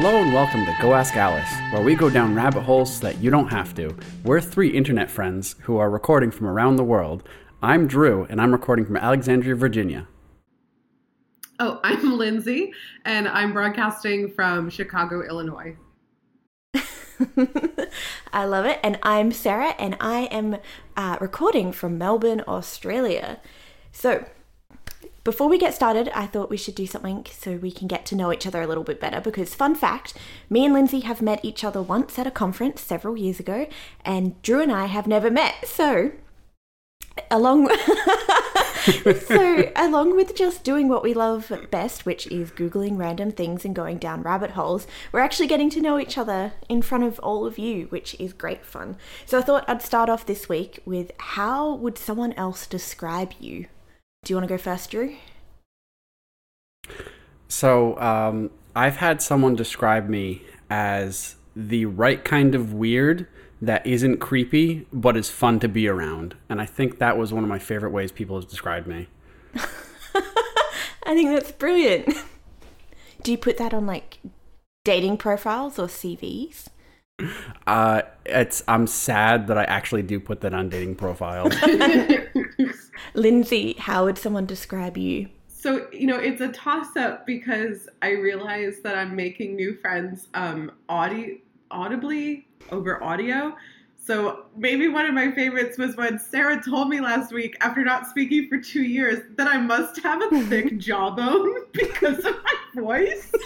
Hello and welcome to Go Ask Alice, where we go down rabbit holes so that you don't have to. We're three internet friends who are recording from around the world. I'm Drew, and I'm recording from Alexandria, Virginia. Oh, I'm Lindsay, and I'm broadcasting from Chicago, Illinois. I love it. And I'm Sarah, and I am uh, recording from Melbourne, Australia. So, before we get started, I thought we should do something so we can get to know each other a little bit better. Because, fun fact, me and Lindsay have met each other once at a conference several years ago, and Drew and I have never met. So, along so along with just doing what we love best which is googling random things and going down rabbit holes we're actually getting to know each other in front of all of you which is great fun so i thought i'd start off this week with how would someone else describe you do you want to go first drew So, um, I've had someone describe me as the right kind of weird that isn't creepy, but is fun to be around. And I think that was one of my favorite ways people have described me. i think that's brilliant do you put that on like dating profiles or cvs Uh, it's I'm sad that I actually do put that on dating profiles. lindsay how would someone describe you So, you know, it's a toss up because I realize that I'm making new friends um, audi- audibly over audio. So, maybe one of my favorites was when Sarah told me last week, after not speaking for two years, that I must have a thick jawbone because of my voice.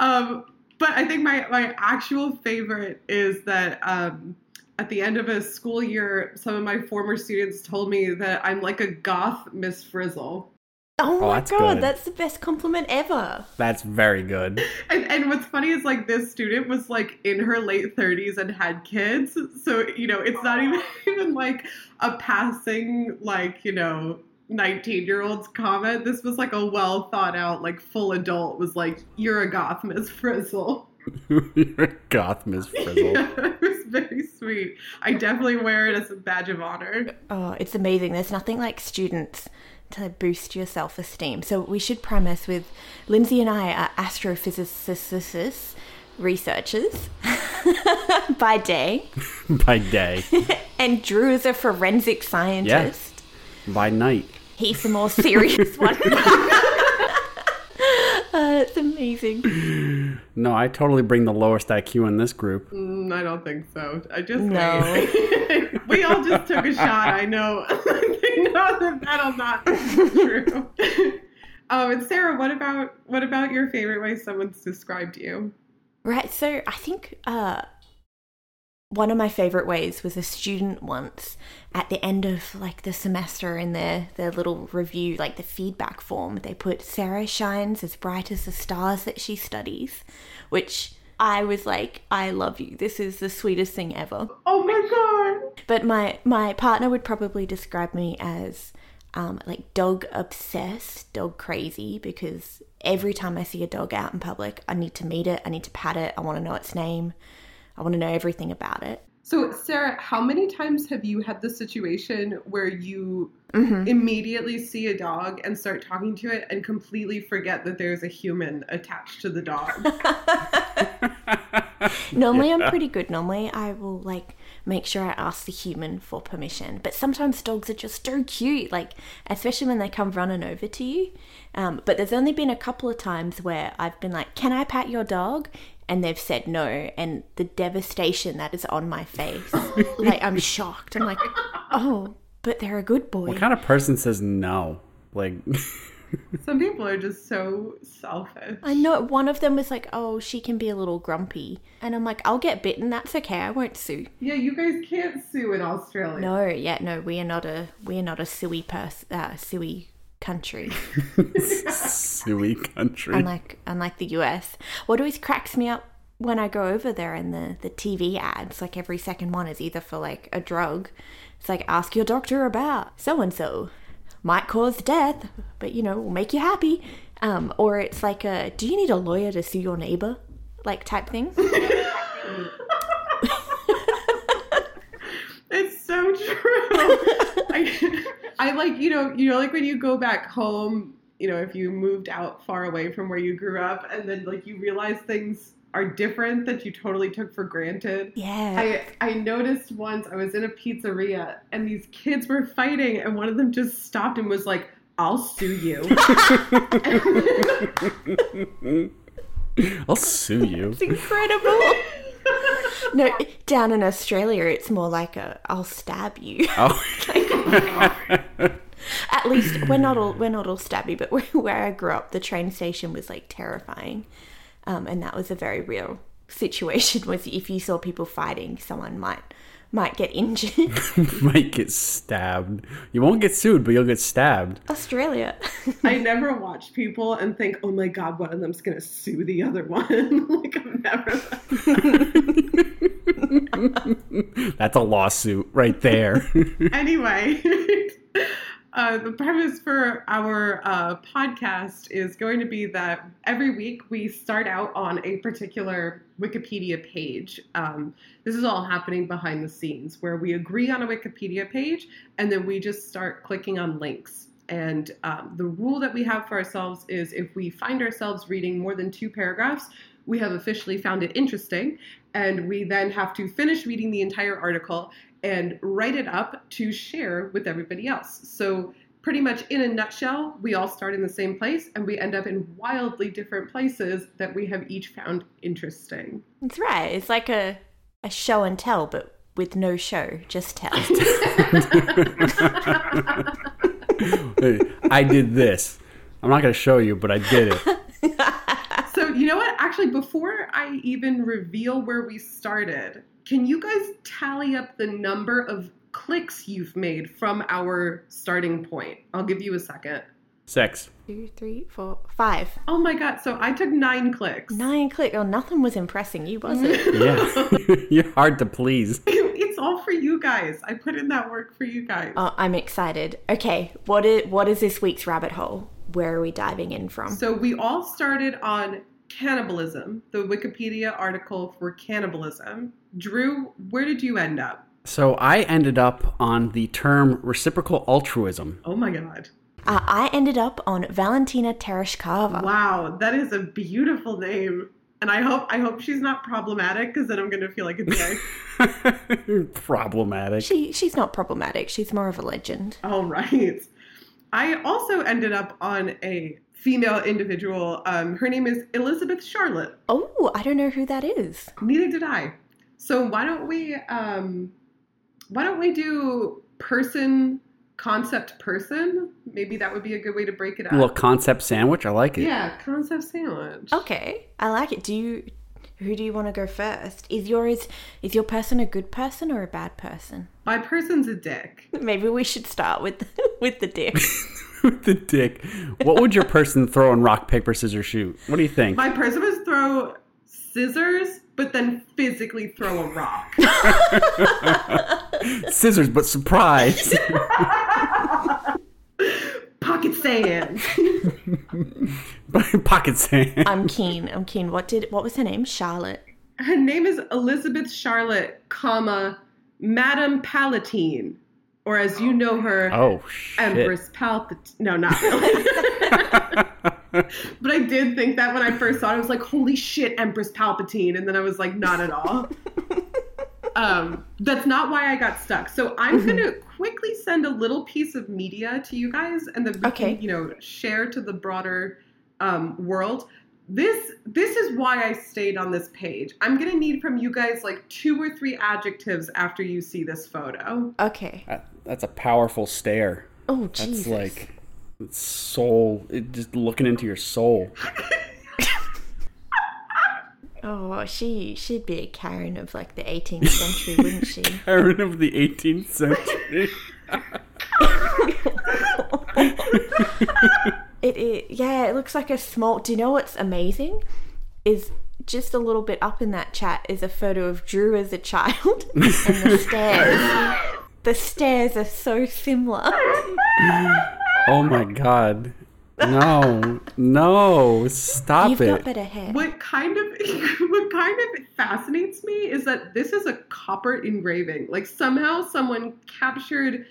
um, but I think my, my actual favorite is that um, at the end of a school year, some of my former students told me that I'm like a goth Miss Frizzle. oh, oh my that's god good. that's the best compliment ever That's very good. And, and what's funny is like this student was like in her late 30s and had kids. So, you know, it's not even, even like a passing, like, you know, 19 year old's comment. This was like a well thought out, like full adult was like, You're a goth, Miss Frizzle. You're a goth, Miss Frizzle. Yeah, it was very sweet. I definitely wear it as a badge of honor. Oh, it's amazing. There's nothing like students to boost your self esteem. So we should premise with Lindsay and I are astrophysicists, researchers by day, By day, and Drew is a forensic scientist. by night. He's the more serious one. It's amazing. No, I totally bring the lowest IQ in this group. Mm, I don't think so. I just No. we all just took a shot. I know. I know that that'll not be true. um, and Sarah, what about what about your favorite way someone's described you? Right. So I think uh, one of my favorite ways was a student once at the end of like the semester in their their little review, like the feedback form, they put Sarah shines as bright as the stars that she studies, which I was like, I love you. This is the sweetest thing ever. Oh my god! But my my partner would probably describe me as um, like dog obsessed, dog crazy, because every time I see a dog out in public, I need to meet it, I need to pat it, I want to know its name, I want to know everything about it. So, Sarah, how many times have you had the situation where you Mm-hmm. immediately see a dog and start talking to it and completely forget that there's a human attached to the dog? Normally, I'm pretty good. Normally, I will like make sure I ask the human for permission. But sometimes dogs are just so cute, like especially when they come running over to you. Um, but there's only been a couple of times where I've been like, "Can I pat your dog?" And they've said no, and the devastation that is on my face, like I'm shocked. I'm like, "Oh, but they're a good boy." What kind of person says no? Like, Some people are just so selfish. I know one of them was like, "Oh, she can be a little grumpy," and I'm like, "I'll get bitten. That's okay. I won't sue." Yeah, you guys can't sue in Australia. No, yeah, no, we are not a we are not a suey pers uh, suey country. suey country. unlike unlike the US. What always cracks me up when I go over there and the the TV ads, like every second one is either for like a drug. It's like ask your doctor about so and so might cause death, but you know will make you happy. Um, or it's like a do you need a lawyer to sue your neighbor, like type thing. It's so true. I, I like you know you know like when you go back home you know, if you moved out far away from where you grew up and then like you realize things are different that you totally took for granted. Yeah. I, I noticed once I was in a pizzeria and these kids were fighting and one of them just stopped and was like, I'll sue you. I'll sue you. it's incredible. No, down in Australia, it's more like a "I'll stab you." Oh. At least we're not all we're not all stabby, but where, where I grew up, the train station was like terrifying, um, and that was a very real situation. Was if you saw people fighting, someone might might get injured. Might get stabbed. You won't get sued, but you'll get stabbed. Australia. I never watch people and think, oh my god, one of them's gonna sue the other one. like I'm never. That's a lawsuit right there. anyway, uh, the premise for our uh, podcast is going to be that every week we start out on a particular Wikipedia page. Um, this is all happening behind the scenes where we agree on a Wikipedia page and then we just start clicking on links. And um, the rule that we have for ourselves is if we find ourselves reading more than two paragraphs, we have officially found it interesting. And we then have to finish reading the entire article and write it up to share with everybody else. So, pretty much in a nutshell, we all start in the same place and we end up in wildly different places that we have each found interesting. That's right. It's like a a show and tell, but with no show, just tell. I did this. I'm not going to show you, but I did it. So, you know what? Actually, before I even reveal where we started, can you guys tally up the number of clicks you've made from our starting point? I'll give you a second. Sex. Two, three, four, five, Oh my god, so I took nine clicks. nine click. Oh, nothing was impressing you, was it? Yeah. You're hard to please. it's all for you guys. I put in that work for you guys. oh, I'm excited. Okay, what is what is this week's rabbit hole? Where are we diving in from? So we all started on cannibalism, the Wikipedia article for cannibalism. Drew, where did you end up? So I ended up on the term reciprocal altruism. Oh my god. Uh, I ended up on Valentina Tereshkova. Wow, that is a beautiful name. And I hope I hope she's not problematic because then I'm gonna feel like a dick. Problematic. She she's not problematic. She's more of a legend. All right. I also ended up on a female individual. Um, her name is Elizabeth Charlotte. Oh, I don't know who that is. Neither did I. So why don't we um, why don't we do person concept person? Maybe that would be a good way to break it up. A little concept sandwich. I like it. yeah, concept sandwich. Okay, I like it. Do you? Who do you want to go first? Is yours is your person a good person or a bad person? My person's a dick. Maybe we should start with with the dick. the dick. What would your person throw in rock, paper, scissors, shoot? What do you think? My person was throw scissors, but then physically throw a rock. Scissors, but surprise. Pocket sand. Pocket sand. I'm keen. I'm keen. What did what was her name? Charlotte. Her name is Elizabeth Charlotte, comma Madame Palatine, or as you know her, Oh. Empress Palpatine. No, not really. but I did think that when I first saw it, I was like, "Holy shit, Empress Palpatine!" And then I was like, "Not at all." um, that's not why I got stuck. So I'm gonna quickly send a little piece of media to you guys, and then we Okay. can, you know, share to the broader um, world. This this is why I stayed on this page. I'm gonna need from you guys like two or three adjectives after you see this photo. Okay. That- That's a powerful stare. Oh jeez. That's Jesus. like soul. It just looking into your soul. Oh, she she'd be a Karen of like the 18th century, wouldn't she? Karen of the 18th century. It, it yeah, it looks like a small. Do you know what's amazing? Is just a little bit up in that chat is a photo of Drew as a child and the stairs. The stairs are so similar. Oh my god. No. No. Stop You've it. got better hair. What kind of what kind of fascinates me is that this is a copper engraving. Like somehow someone captured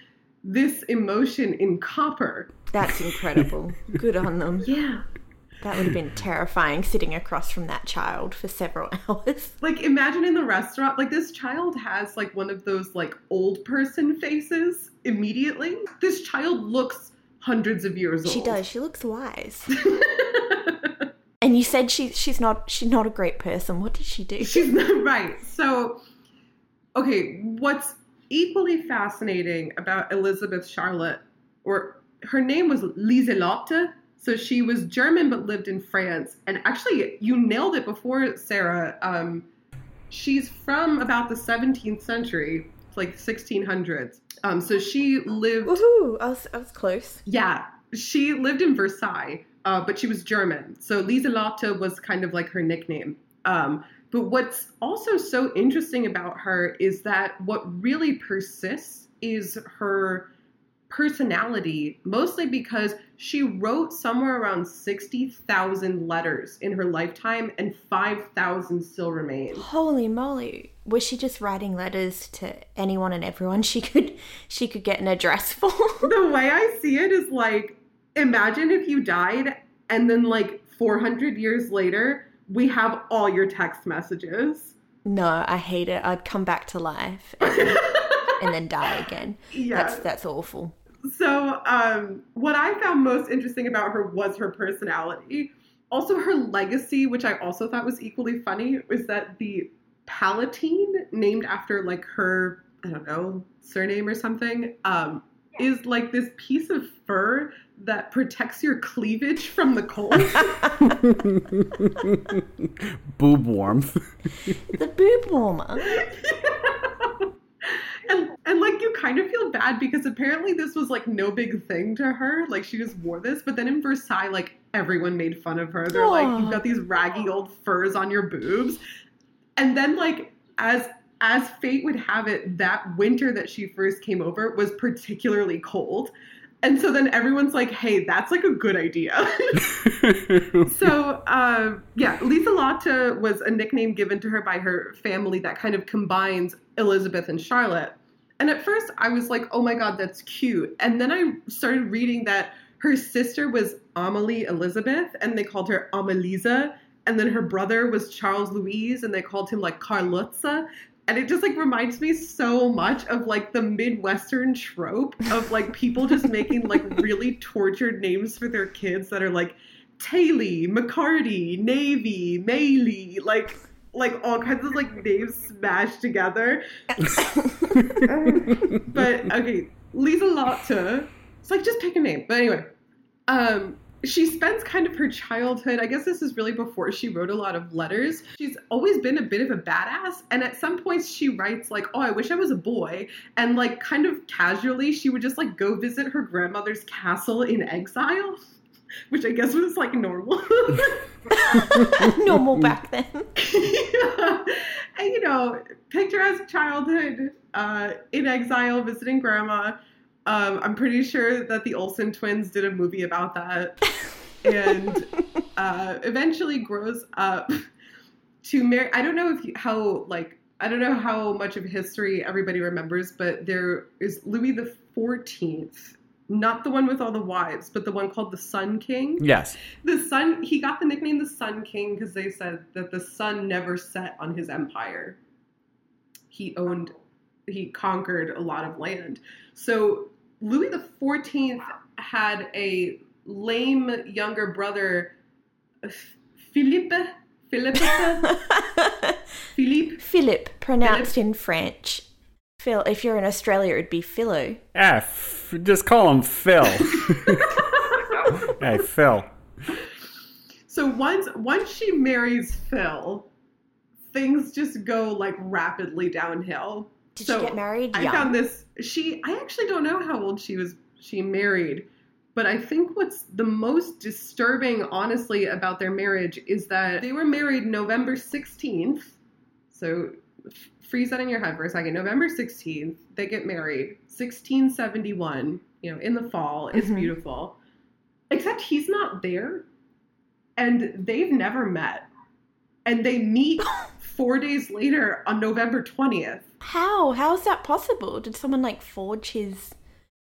this emotion in copper. That's incredible. Good on them. Yeah. That would have been terrifying sitting across from that child for several hours. Like imagine in the restaurant, like this child has like one of those like old person faces immediately. This child looks hundreds of years old. She does. She looks wise. and you said she she's not she's not a great person. What did she do? She's not right. So okay, what's equally fascinating about Elizabeth Charlotte, or her name was Lieselotte. So she was German but lived in France. And actually, you nailed it before, Sarah. Um, she's from about the 17th century, like 1600s. Um, so she lived. Woohoo! I was, I was close. Yeah, she lived in Versailles, uh, but she was German. So Lieselotte was kind of like her nickname. Um, but what's also so interesting about her is that what really persists is her personality, mostly because she wrote somewhere around 60,000 letters in her lifetime and 5,000 still remain. Holy moly. Was she just writing letters to anyone and everyone she could she could get an address for? the way I see it is like imagine if you died and then like 400 years later we have all your text messages. No, I hate it. I'd come back to life and, and then die again. Yeah. That's that's awful. So, um, what I found most interesting about her was her personality. Also, her legacy, which I also thought was equally funny, was that the Palatine, named after like her, I don't know, surname or something, um, is like this piece of fur that protects your cleavage from the cold. Boob warmth. The boob warmer. and and like you kind of feel bad because apparently this was like no big thing to her. Like she just wore this, but then in Versailles, like everyone made fun of her. They're like, you've got these raggy old furs on your boobs. And then like as as fate would have it, that winter that she first came over was particularly cold. And so then everyone's like, hey, that's like a good idea. so uh, yeah, Lisa Lotte was a nickname given to her by her family that kind of combines Elizabeth and Charlotte. And at first I was like, oh my god, that's cute. And then I started reading that her sister was Amelie Elizabeth, and they called her Amelisa. And then her brother was Charles Louise, and they called him like Carlotza. And it just like reminds me so much of like the Midwestern trope of like people just making like really tortured names for their kids that are like Taylor, McCarty, Navy, Maylee, like like all kinds of like names smashed together. but okay, Lisa Lotte. It's like just pick a name. But anyway, um, she spends kind of her childhood. I guess this is really before she wrote a lot of letters. She's always been a bit of a badass, and at some points she writes like, "Oh, I wish I was a boy," and like kind of casually she would just like go visit her grandmother's castle in exile. Which I guess was like normal. Normal back then. yeah. And you know, picturesque childhood uh, in exile, visiting grandma. Um, I'm pretty sure that the Olsen twins did a movie about that, and uh, eventually grows up to marry. I don't know if you, how like I don't know how much of history everybody remembers, but there is Louis the Fourteenth. Not the one with all the wives, but the one called the Sun King yes. the sun he got the nickname the sun king because they said that the sun never set on his empire he owned he conquered a lot of land so louis the 14th had a lame younger brother philippe philippe philippe Philip, pronounced in French. Phil, if you're in Australia, it'd be Philo. Ah, f- just call him Phil. hey, Phil. So once once she marries Phil, things just go like rapidly downhill. Did So, she get married I young? found this. She, I actually don't know how old she was. She married, but I think what's the most disturbing, honestly, about their marriage is that they were married November sixteenth. So f- freeze that in your head for a second. November sixteenth, they get married. Sixteen seventy one. You know, in the fall, it's Mhm. beautiful. Except he's not there, and they've never met, and they meet four days later on November twentieth. How? How is that possible? Did someone like forge his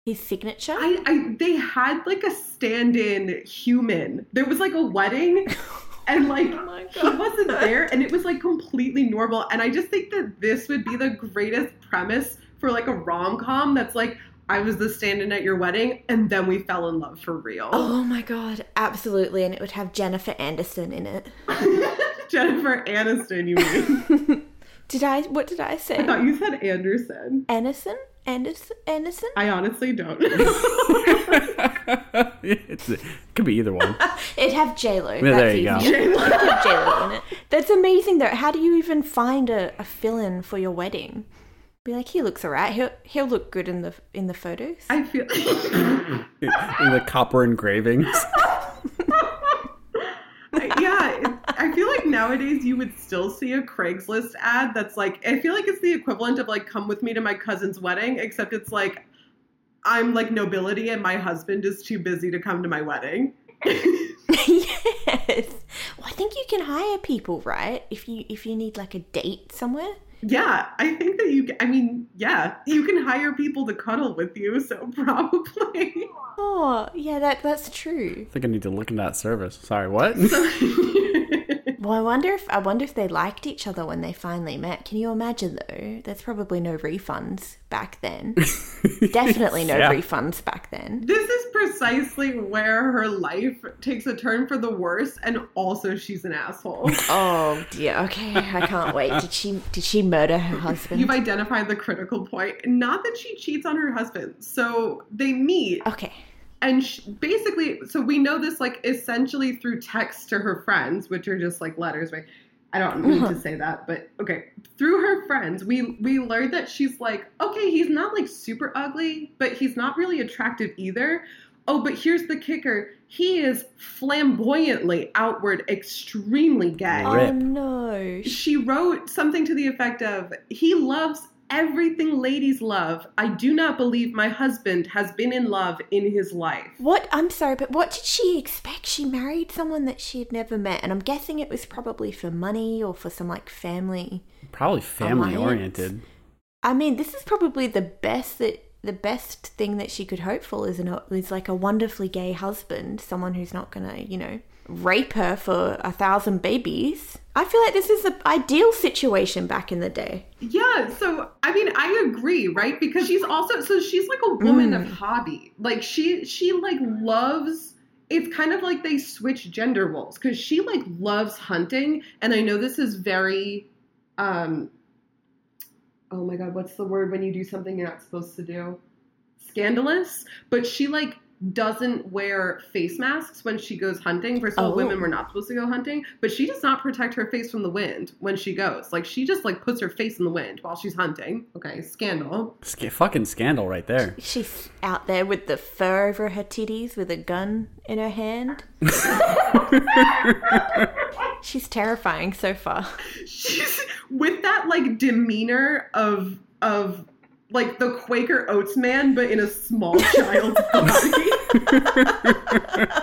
his signature. I, I they had like a stand-in human. There was like a wedding and like Oh he wasn't there and it was like completely normal. And I just think that this would be the greatest premise for like a rom-com that's like I was the stand-in at your wedding and then we fell in love for real. oh my god, absolutely, and it would have Jennifer Anderson in it. Jennifer Aniston, you mean? Did I? What did I say? I thought you said Anderson. Anderson? Anderson? Anderson? I honestly don't. it could be either one. It'd have J Lo. there you go. J Lo in it. That's amazing though. How do you even find a, a fill-in for your wedding? Be like, he looks alright. He'll he'll look good in the in the photos. I feel In the copper engravings. yeah, it- I feel like nowadays you would still see a Craigslist ad that's like I feel like it's the equivalent of like come with me to my cousin's wedding, except it's like I'm like nobility and my husband is too busy to come to my wedding. yes. Well, I think you can hire people, right? If you if you need like a date somewhere. yeah, I think that you I mean, yeah, you can hire people to cuddle with you, so probably. Oh, yeah, that that's true. I think I need to look into that service. Sorry, what? Well, I wonder if I wonder if they liked each other when they finally met. Can you imagine though? There's probably no refunds back then. Definitely no Yeah. refunds back then. this is precisely where her life takes a turn for the worse and also she's an asshole. Oh dear. Okay, I can't wait. Did she did she murder her husband? You've identified the critical point. Not that she cheats on her husband. So they meet, okay. And sh basically, so we know this like essentially through text to her friends, which are just like letters, right? I don't mean to uh-huh. say that, but okay. Through her friends, we we learned that she's like, okay, he's not like super ugly, but he's not really attractive either. Oh, but here's the kicker: he is flamboyantly outward, extremely gay Oh no. she wrote something to the effect of he loves everything ladies love i do not believe my husband has been in love in his life What? I'm sorry, but what did she expect? She married someone that she had never met, and I'm guessing it was probably for money or for some like family. Probably family oriented. I mean, this is probably the best that the best thing that she could hope for is an is like a wonderfully gay husband, someone who's not gonna, you know, rape her for a thousand babies. I feel like this is the ideal situation back in the day. yeah so i mean i agree right because she's also so she's like a woman of hobby like she she like loves it's kind of like they switch gender roles because she like loves hunting and i know this is very um oh my god what's the word when you do something you're not supposed to do? Scandalous? But she like doesn't wear face masks when she goes hunting first of all Oh. women were not supposed to go hunting but she does not protect her face from the wind when she goes like she just like puts her face in the wind while she's hunting okay scandal Sca- fucking scandal right there. She's out there with the fur over her titties with a gun in her hand. She's terrifying so far. she's with that like demeanor of of like the Quaker Oats man, but in a small child's body.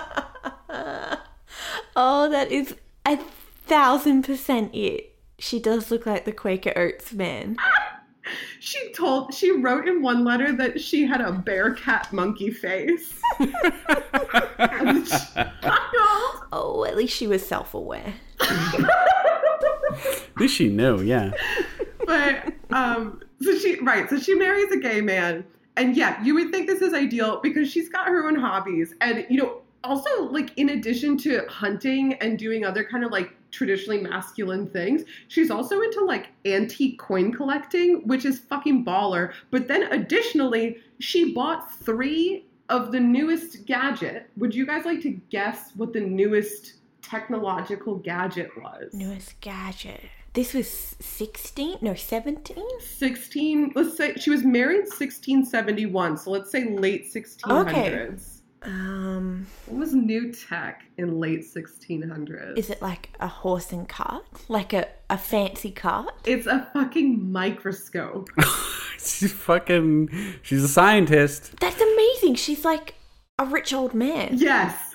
Oh, that is a thousand percent it. She does look like the Quaker Oats man. she told she wrote in one letter that she had a bear cat monkey face. As a child. Oh, at least she was self aware. At least she knew, yeah. but um so she right so she marries a gay man and yeah you would think this is ideal because she's got her own hobbies. And you know also like in addition to hunting and doing other kind of like traditionally masculine things she's also into like antique coin collecting which is fucking baller. But then additionally she bought three of the newest gadget. Would you guys like to guess what the newest technological gadget was? Newest gadget. This was 16? No, 17? 16 let's say she was married 1671 so let's say late 1600s Um, what was new tech in late 1600s is it like a horse and cart? Like a, a fancy cart? it's a fucking microscope She's fucking. She's a scientist. That's amazing. She's like a rich old man. yes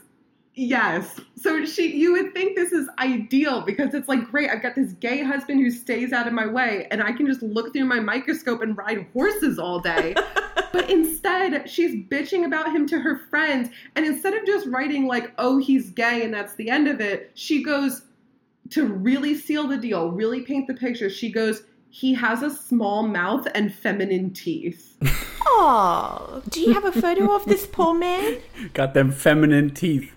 Yes. So she you would think this is ideal because it's like great, I've got this gay husband who stays out of my way and I can just look through my microscope and ride horses all day. but instead, she's bitching about him to her friends and instead of just writing like, "Oh, he's gay" and that's the end of it, she goes to really seal the deal, really paint the picture. She goes, "He has a small mouth and feminine teeth." Oh, do you have a photo of this poor man? Got them feminine teeth.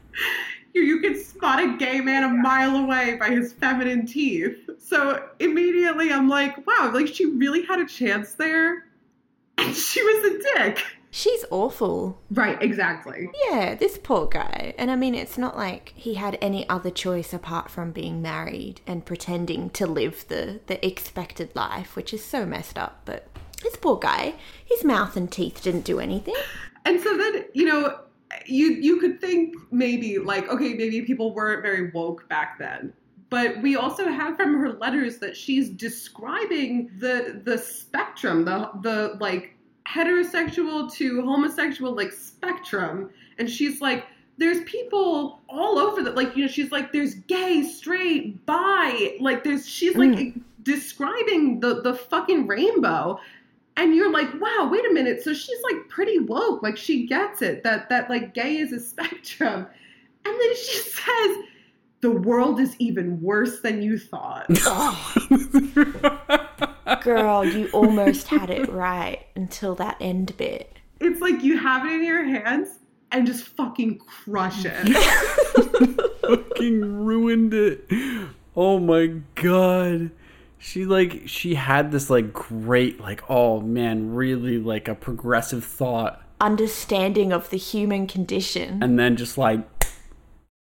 You, you can spot a gay man a mile away by his feminine teeth. So immediately I'm like, wow, like she really had a chance there. And she was a dick. She's awful. Right, exactly. Yeah, this poor guy. And I mean, it's not like he had any other choice apart from being married and pretending to live the, the expected life, which is so messed up. But this poor guy, his mouth and teeth didn't do anything. And so then, you know, you you could think maybe like, okay, maybe people weren't very woke back then. But we also have from her letters that she's describing the the spectrum, the the like heterosexual to homosexual like spectrum. And she's like, there's people all over that like, you know, she's like, there's gay, straight, bi, like there's she's like Mm. describing the the fucking rainbow and you're like wow wait a minute so she's like pretty woke like she gets it that that like gay is a spectrum and then she says the world is even worse than you thought Girl, you almost had it right until that end bit. it's like you have it in your hands and just fucking crush it fucking ruined it. Oh my god. She like she had this like great like oh man really like a progressive thought Understanding of the human condition. and then just like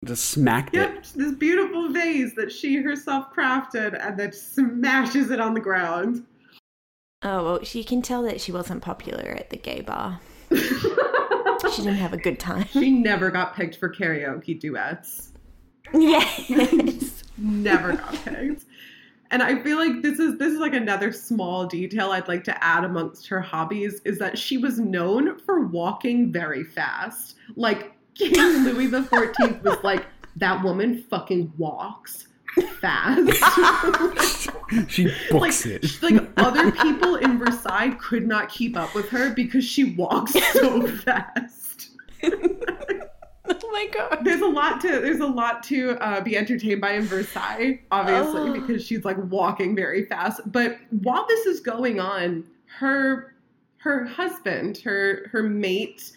just smacked it. yep this beautiful vase that she herself crafted and then smashes it on the ground Oh, well, you can tell that she wasn't popular at the gay bar. She didn't have a good time. she never got picked for karaoke duets yes. never got picked. And I feel like this is this is like another small detail I'd like to add amongst her hobbies is that she was known for walking very fast. Like King Louis the Fourteenth was like, that woman fucking walks fast. She like, books it. like other people in Versailles could not keep up with her because she walks so fast. Oh my god. there's a lot to there's a lot to uh, be entertained by in Versailles, obviously, Oh. because she's like walking very fast. But while this is going on, her her husband, her her mate,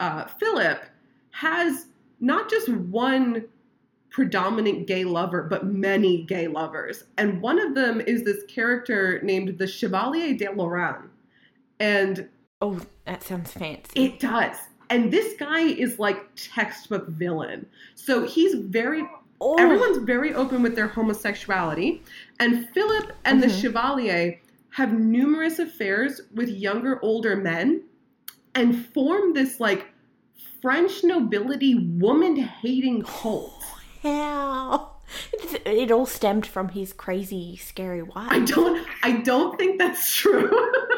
uh, Philip, has not just one predominant gay lover, but many gay lovers, and one of them is this character named the Chevalier de Lorraine, and Oh, that sounds fancy. it does. And this guy is like textbook villain. So he's very oh, everyone's very open with their homosexuality. And Philip and the Mhm. Chevalier have numerous affairs with younger, older men and form this like French nobility woman hating cult. how? It, it all stemmed from his crazy, scary wife. I don't I don't think that's true.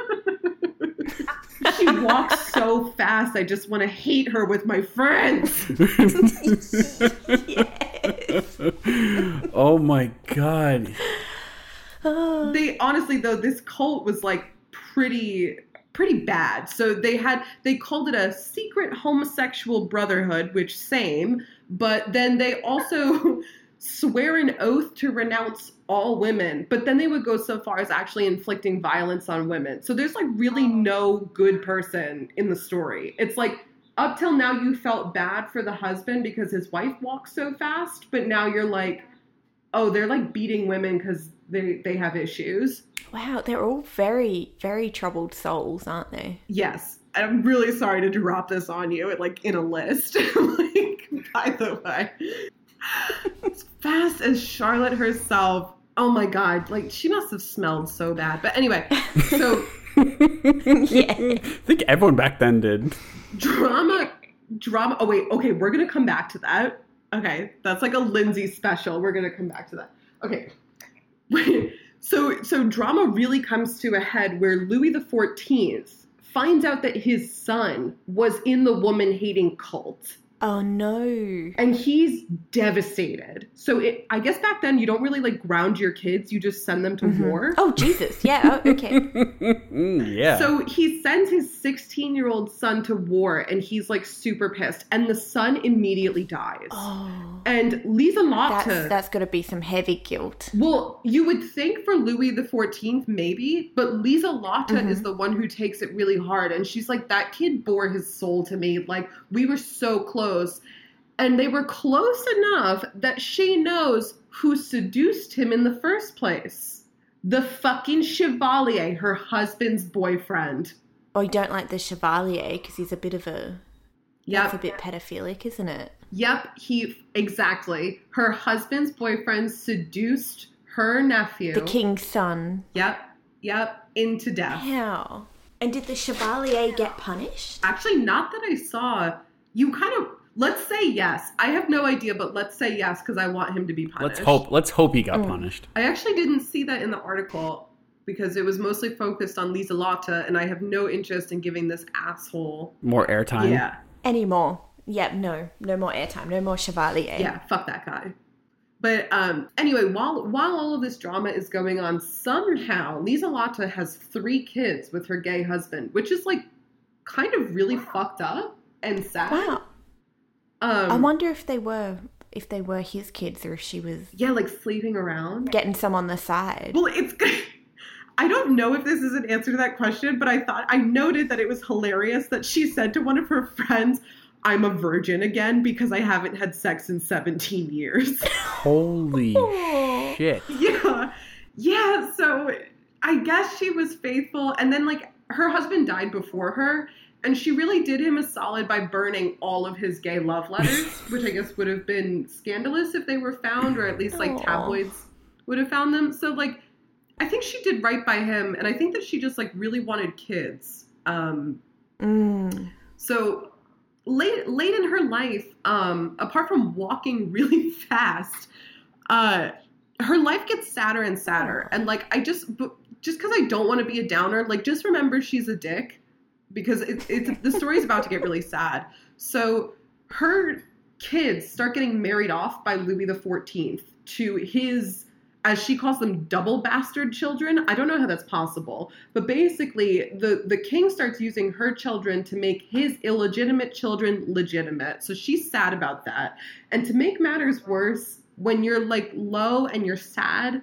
she walks so fast, I just want to hate her with my friends. oh my god. They honestly though this cult was like pretty pretty bad so they had they called it a secret homosexual brotherhood which same but then they also swear an oath to renounce all women but then they would go so far as actually inflicting violence on women. So there's like really no good person in the story. It's like up till now you felt bad for the husband because his wife walks so fast but now you're like oh they're like beating women because they they have issues. Wow, they're all very, very troubled souls, aren't they? yes. I'm really sorry to drop this on you like in a list like by the way. As fast as charlotte herself oh my god. Like she must have smelled so bad. But anyway so yeah. I think everyone back then did. drama drama. Oh wait. Okay we're gonna come back to that. Okay that's like a lindsay special. We're gonna come back to that. Okay. So so drama really comes to a head where louis the 14th finds out that his son was in the woman hating cult Oh no. and he's devastated. So it, I guess back then you don't really like ground your kids; you just send them to war. Oh Jesus. Yeah. Oh, okay. Yeah. So he sends his 16 year old son to war, and he's like super pissed, and the son immediately dies. Oh. And Lisa That's Lotta. that's got to be some heavy guilt. Well, you would think for Louis the Fourteenth, maybe, but Lisa Lotta Mhm. is the one who takes it really hard, and she's like, "That kid bore his soul to me. Like we were so close, and they were close enough that she knows who seduced him in the first place. The fucking Chevalier, her husband's boyfriend. Oh, you don't like the Chevalier because he's a bit of a. That's a bit pedophilic, isn't it? yep. He exactly. Her husband's boyfriend seduced her nephew. The king's son. Yep, yep. Into death. How? And did the Chevalier get punished? Actually, not that I saw. You kind of let's say yes. I have no idea, but let's say yes because I want him to be punished. let's hope. Let's hope he got Mm. punished. I actually didn't see that in the article because it was mostly focused on Lisa Lotta, and I have no interest in giving this asshole. More airtime. Yeah, Anymore? Yep. No. No more airtime. No more Chevalier. yeah, fuck that guy. But um, anyway, while while all of this drama is going on, somehow Lisa Lotta has three kids with her gay husband, which is like kind of really fucked up and sad. Wow. Um, I wonder if they were if they were his kids or if she was yeah, like sleeping around. getting some on the side. Well, it's I don't know if this is an answer to that question, but I thought I noted that it was hilarious that she said to one of her friends, "I'm a virgin again because I haven't had sex in 17 years." Holy shit. yeah. Yeah, so I guess she was faithful and then like her husband died before her and she really did him a solid by burning all of his gay love letters, which I guess would have been scandalous if they were found or at least like Aw. tabloids would have found them. So like I think she did right by him and I think that she just like really wanted kids. Um Mm. so late late in her life, um, apart from walking really fast, uh, her life gets sadder and sadder. And like I just just because I don't want to be a downer, like just remember she's a dick because it, it's the story's about to get really sad. So her kids start getting married off by Louis the Fourteenth to his as she calls them double bastard children. I don't know how that's possible but basically the the king starts using her children to make his illegitimate children legitimate. So she's sad about that. And to make matters worse when you're like low and you're sad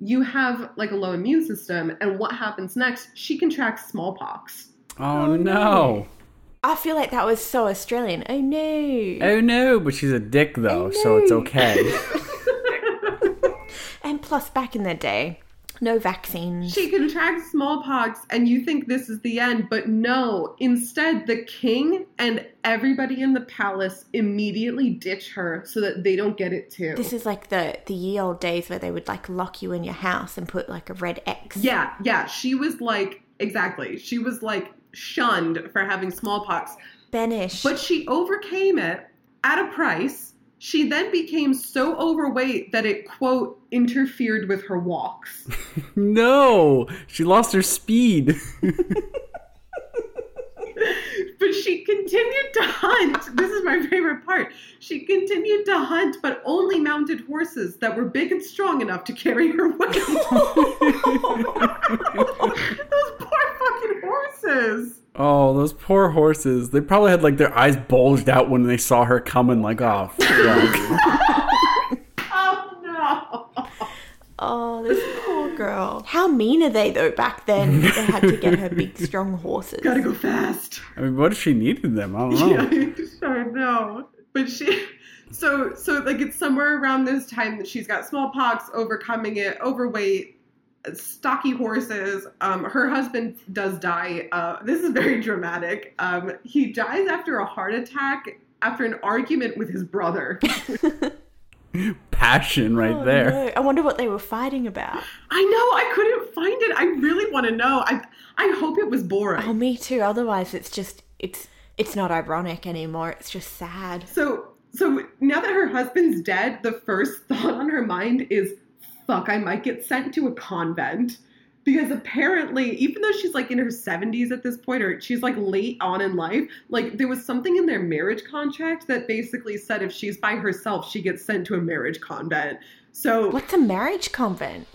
you have like a low immune system. And what happens next? She contracts smallpox Oh, oh no. I feel like that was so Australian. Oh no. Oh no, but she's a dick though, Oh, so it's okay. And plus, back in the day, no vaccines. She contracts smallpox, and you think this is the end, but no. Instead, the king and everybody in the palace immediately ditch her so that they don't get it too. This is like the the ye old days where they would like lock you in your house and put like a red X. yeah, yeah. She was like, exactly. She was like shunned for having smallpox, Banish. but she overcame it at a price. She then became so overweight that it, quote, interfered with her walks. no, she lost her speed. But she continued to hunt. This is my favorite part. She continued to hunt, but only mounted horses that were big and strong enough to carry her weight. Those poor fucking horses. oh, those poor horses. They probably had like their eyes bulged out when they saw her coming. Like, oh. oh, this poor girl. How mean are they though? Back then, they had to get her big, strong horses. Gotta go fast. I mean, what if she needed them? I don't know. Yeah, I sure know. But she, so so like it's somewhere around this time that she's got smallpox, overcoming it, overweight, stocky horses. Um, her husband does die. Uh, this is very dramatic. Um, he dies after a heart attack after an argument with his brother. Passion right Oh, there. no. I wonder what they were fighting about. I know I couldn't find it. I really want to know. I I hope it was boring. Oh, me too. Otherwise, it's just it's it's not ironic anymore. It's just sad. So so now that her husband's dead, the first thought on her mind is fuck, I might get sent to a convent because apparently even though she's like in her 70s at this point or she's like late on in life like there was something in their marriage contract that basically said if she's by herself she gets sent to a marriage convent so What's a marriage convent?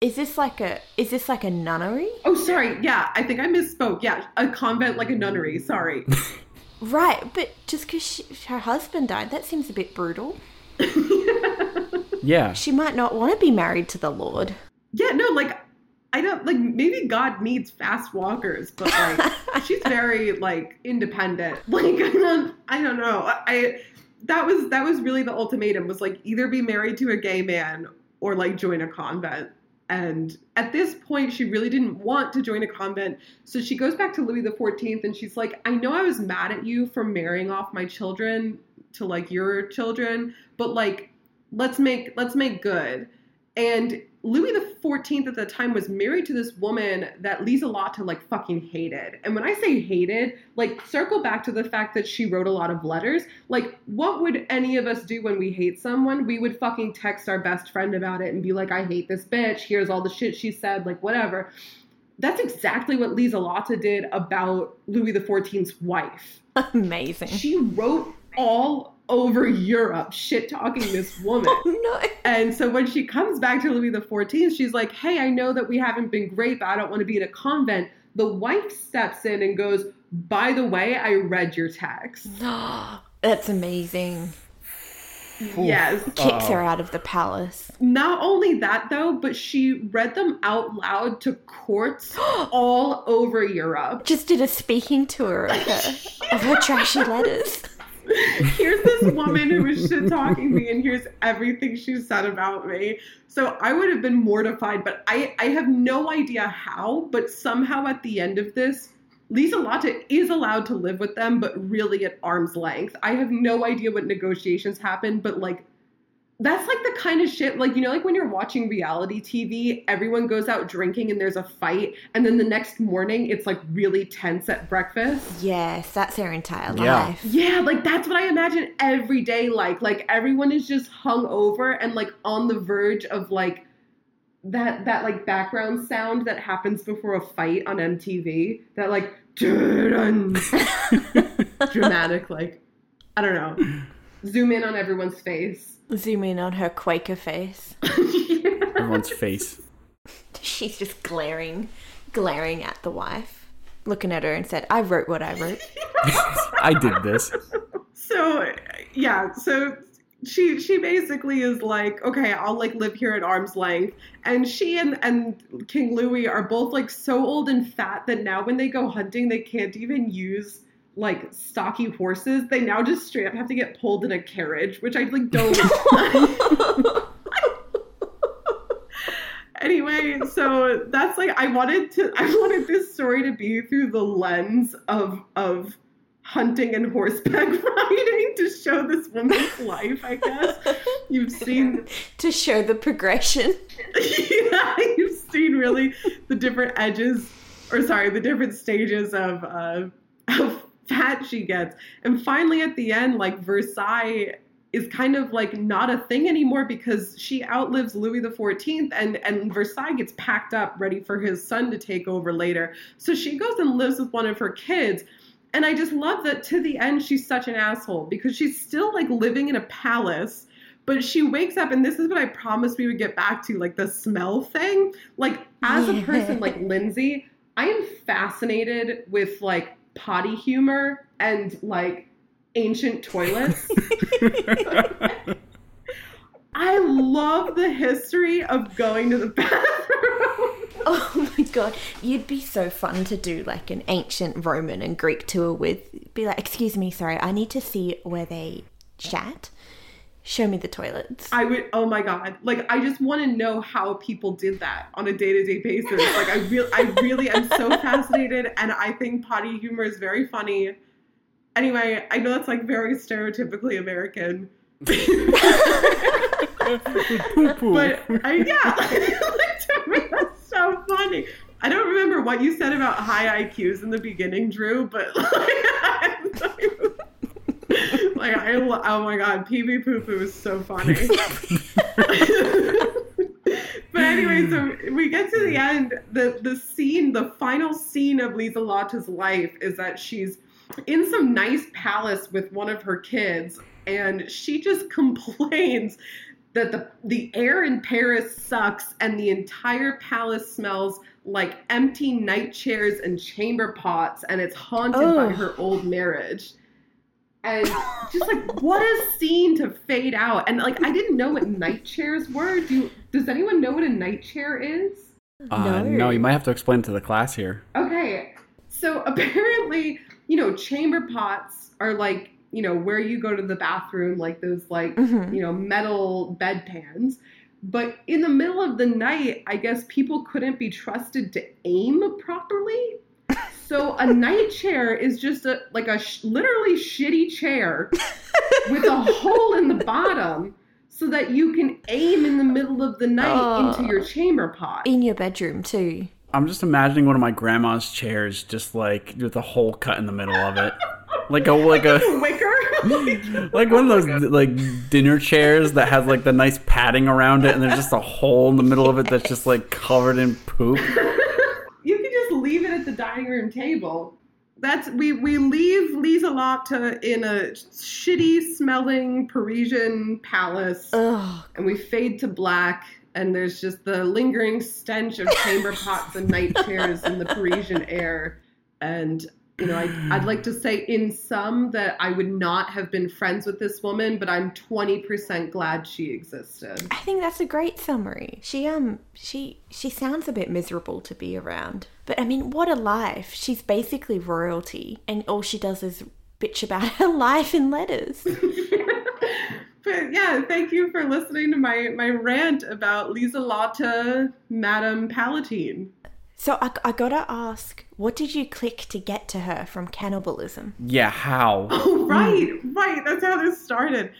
Is this like a is this like a nunnery? oh sorry yeah i think i misspoke yeah a convent like a nunnery sorry Right, but just because her husband died, that seems a bit brutal. Yeah. She might not want to be married to the Lord. yeah no like i don't like maybe god needs fast walkers but like she's very like independent. Like i don't i don't know. I that was that was really the ultimatum was like either be married to a gay man or like join a convent. And at this point she really didn't want to join a convent. So she goes back to louis the 14th and she's like i know i was mad at you for marrying off my children to like your children but like let's make let's make good. And Louis the Fourteenth at the time was married to this woman that Liselotte like fucking hated. And when I say hated, like circle back to the fact that she wrote a lot of letters. Like, what would any of us do when we hate someone? We would fucking text our best friend about it and be like, I hate this bitch. Here's all the shit she said, like whatever. That's exactly what Liselotte did about Louis the Fourteenth's wife. Amazing. She wrote all over Europe shit talking this woman. Oh no. And so when she comes back to Louis XIV, she's like, Hey, I know that we haven't been great, but I don't want to be in a convent. The wife steps in and goes, By the way, I read your text. That's amazing. Yes. Kicks her oh. out of the palace. Not only that, though, but she read them out loud to courts all over Europe. Just did a speaking tour of her, of her trashy letters. here's this woman who was shit talking me, and here's everything she said about me. So I would have been mortified, but I, I have no idea how, but somehow at the end of this, Liselotte is allowed to live with them, but really at arm's length. I have no idea what negotiations happened, but like that's like the kind of shit like you know like when you're watching reality TV, everyone goes out drinking and there's a fight, and then the next morning it's like really tense at breakfast. Yes, that's their entire life. Yeah, like that's what I imagine every day like. Like everyone is just hung over and like on the verge of like that that like background sound that happens before a fight on MTV. That like dramatic like I don't know. Zoom in on everyone's face. Zoom in on her Quaker face. Everyone's face. She's just glaring, glaring at the wife, looking at her and said, I wrote what I wrote. I did this. so yeah so she she basically is like okay i'll like live here at arm's length and she and and king louis are both like so old and fat that now when they go hunting they can't even use like stocky horses they now just straight up have to get pulled in a carriage which i like don't anyway so that's like i wanted to i wanted this story to be through the lens of of hunting and horseback riding to show this woman's life i guess you've seen to show the progression. yeah, you've seen really the different edges or sorry the different stages of uh how fat she gets and finally at the end like versailles is kind of like not a thing anymore because she outlives Louis the Fourteenth and and Versailles gets packed up ready for his son to take over later. So she goes and lives with one of her kids. And I just love that to the end she's such an asshole because she's still like living in a palace, but she wakes up and this is what I promised we would get back to, like the smell thing. Like as a person like Lindsay, I am fascinated with like potty humor and like ancient toilets. I love the history of going to the bathroom. Oh my god, you'd be so fun to do like an ancient Roman and Greek tour with. Be like, excuse me, sorry, I need to see where they chat. Show me the toilets. I would, oh my god, like I just want to know how people did that on a day to day basis. Like I real, I really am so fascinated, and I think potty humor is very funny. Anyway, I know that's like very stereotypically American, but I, yeah, like, to me, that's so funny. I don't remember what you said about high IQs in the beginning, Drew, but like, like I, oh my god, PB Poo Poo is so funny. but anyway, anyway, so we get to the end. The the scene, the final scene of Liselotte's life is that she's in some nice palace with one of her kids, and she just complains that the the air in Paris sucks and the entire palace smells like empty night chairs and chamber pots, and it's haunted by her old marriage. And just like what a scene to fade out. And like I didn't know what night chairs were. Do does anyone know what a night chair is? Uh, No. no, you might have to explain to the class here. Okay. So apparently, you know, chamber pots are like, you know, where you go to the bathroom, like those like, Mhm. you know, metal bedpans. But in the middle of the night, I guess people couldn't be trusted to aim properly. So a night chair is just a like a sh- literally shitty chair with a hole in the bottom so that you can aim in the middle of the night Oh. into your oh. chamber pot. In your bedroom too. I'm just imagining one of my grandma's chairs, just like with a hole cut in the middle of it, like a like a Wicker. like one of those like dinner chairs that has like the nice padding around it, and there's just a hole in the middle of it that's just like covered in poop. you can just leave it at the dining room table. That's we we leave Liselotte in a shitty smelling Parisian palace, Ugh. and we fade to black. And there's just the lingering stench of chamber pots and night chairs in the Parisian air. And you know, I, I'd like to say in sum that I would not have been friends with this woman, but I'm 20% glad she existed. I think that's a great summary. She um she she sounds a bit miserable to be around. But I mean, what a life. She's basically royalty and all she does is bitch about her life in letters. but yeah, thank you for listening to my my rant about Liselotte, Madame Palatine. So I, I gotta ask, what did you click to get to her from cannibalism? Yeah, how? Oh, right, right. That's how this started.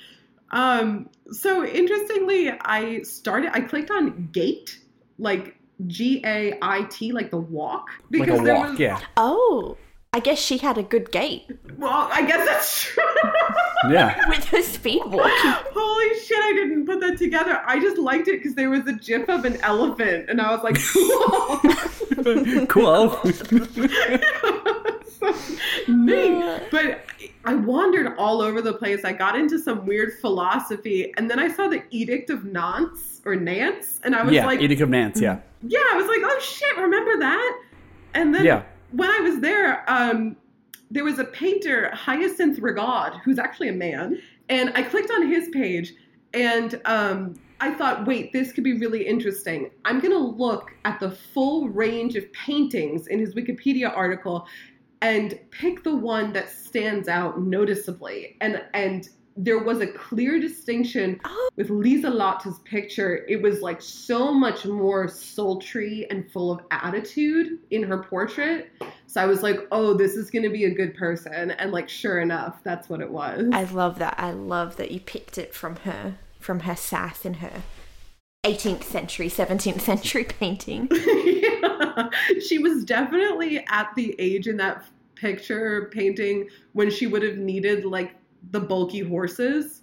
Um, so interestingly, I started. I clicked on gate, like G A I T, like the walk, Like a there walk, was- yeah, Oh, I guess she had a good gait Well, I guess that's true. yeah. with her speed walking. Holy shit, I didn't put that together. I just liked it because there was a gif of an elephant, and I was like, cool. cool. so neat. But I wandered all over the place. I got into some weird philosophy, and then I saw the Edict of Nantes or Nance, and I was yeah, like, Edict of Nance. Yeah, yeah, I was like, oh shit, remember that? And then yeah. when I was there, um, there was a painter, Hyacinthe Rigaud, who's actually a man, and I clicked on his page, and um, I thought, wait, this could be really interesting. I'm gonna look at the full range of paintings in his Wikipedia article, and pick the one that stands out noticeably, and and. There was a clear distinction Oh. with Liselotte's picture. It was like so much more sultry and full of attitude in her portrait. So I was like, oh, this is going to be a good person. And like, sure enough, that's what it was. I love that. I love that you picked it from her, from her sass in her 18th century, 17th century painting. Yeah. She was definitely at the age in that picture painting when she would have needed like the bulky horses.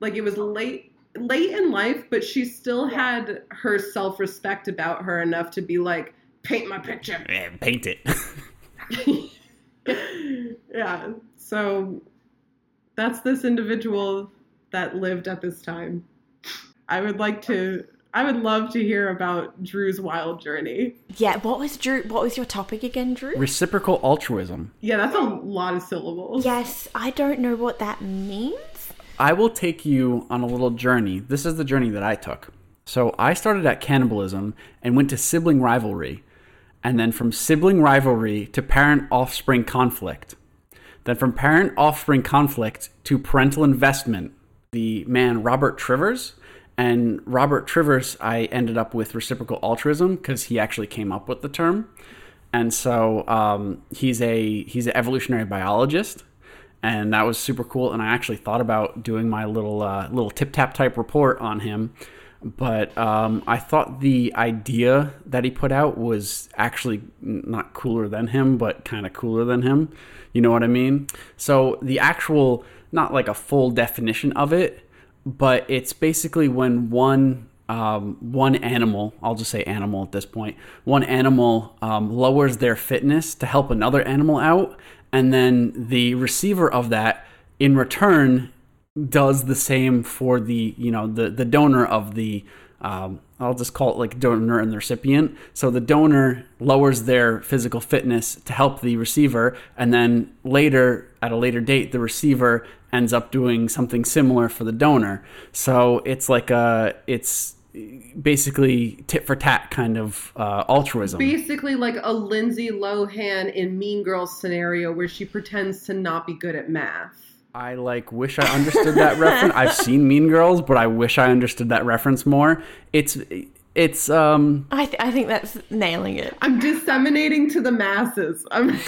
Like it was late late in life, but she still had her self-respect about her enough to be like, paint my picture. Yeah, paint it. yeah. So that's this individual that lived at this time. I would like to I would love to hear about Drew's wild journey. Yeah, what was Drew? What was your topic again, Drew? Reciprocal altruism. Yeah, that's a lot of syllables. Yes, I don't know what that means. I will take you on a little journey. This is the journey that I took. So I started at cannibalism and went to sibling rivalry, and then from sibling rivalry to parent offspring conflict. Then from parent offspring conflict to parental investment. The man Robert Trivers. And Robert Trivers, I ended up with reciprocal altruism because he actually came up with the term. And so um, he's a he's an evolutionary biologist, and that was super cool. And I actually thought about doing my little uh, little tip tap type report on him, but um, I thought the idea that he put out was actually not cooler than him, but kind of cooler than him. You know what I mean? So the actual not like a full definition of it, but it's basically when one um, one animal, I'll just say animal at this point, one animal um, lowers their fitness to help another animal out, and then the receiver of that, in return, does the same for the you know the the donor of the um, I'll just call it like donor and the recipient. So the donor lowers their physical fitness to help the receiver, and then later, at a later date, the receiver ends up doing something similar for the donor. So it's like a, it's basically tit for tat kind of uh, altruism. Basically, like a Lindsay Lohan in Mean Girls scenario where she pretends to not be good at math. I like wish I understood that reference. I've seen Mean Girls, but I wish I understood that reference more. It's it's um I, th- I think that's nailing it. I'm disseminating to the masses. I'm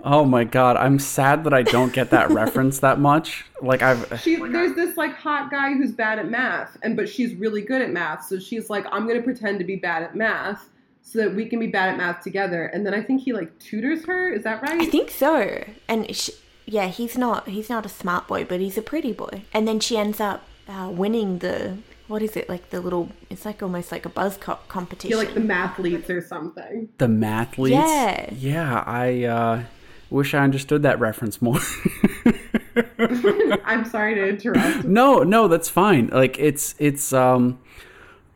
oh my god, I'm sad that I don't get that reference that much. Like I've she there's this like hot guy who's bad at math and but she's really good at math. So she's like I'm going to pretend to be bad at math so that we can be bad at math together. And then I think he like tutors her. Is that right? I think so. And she, yeah, he's not he's not a smart boy, but he's a pretty boy. And then she ends up uh, winning the what is it like the little? It's like almost like a buzz co- competition. You're like the mathletes or something. the mathletes. Yeah. Yeah, I uh wish I understood that reference more. I'm sorry to interrupt. no, no, that's fine. Like it's it's um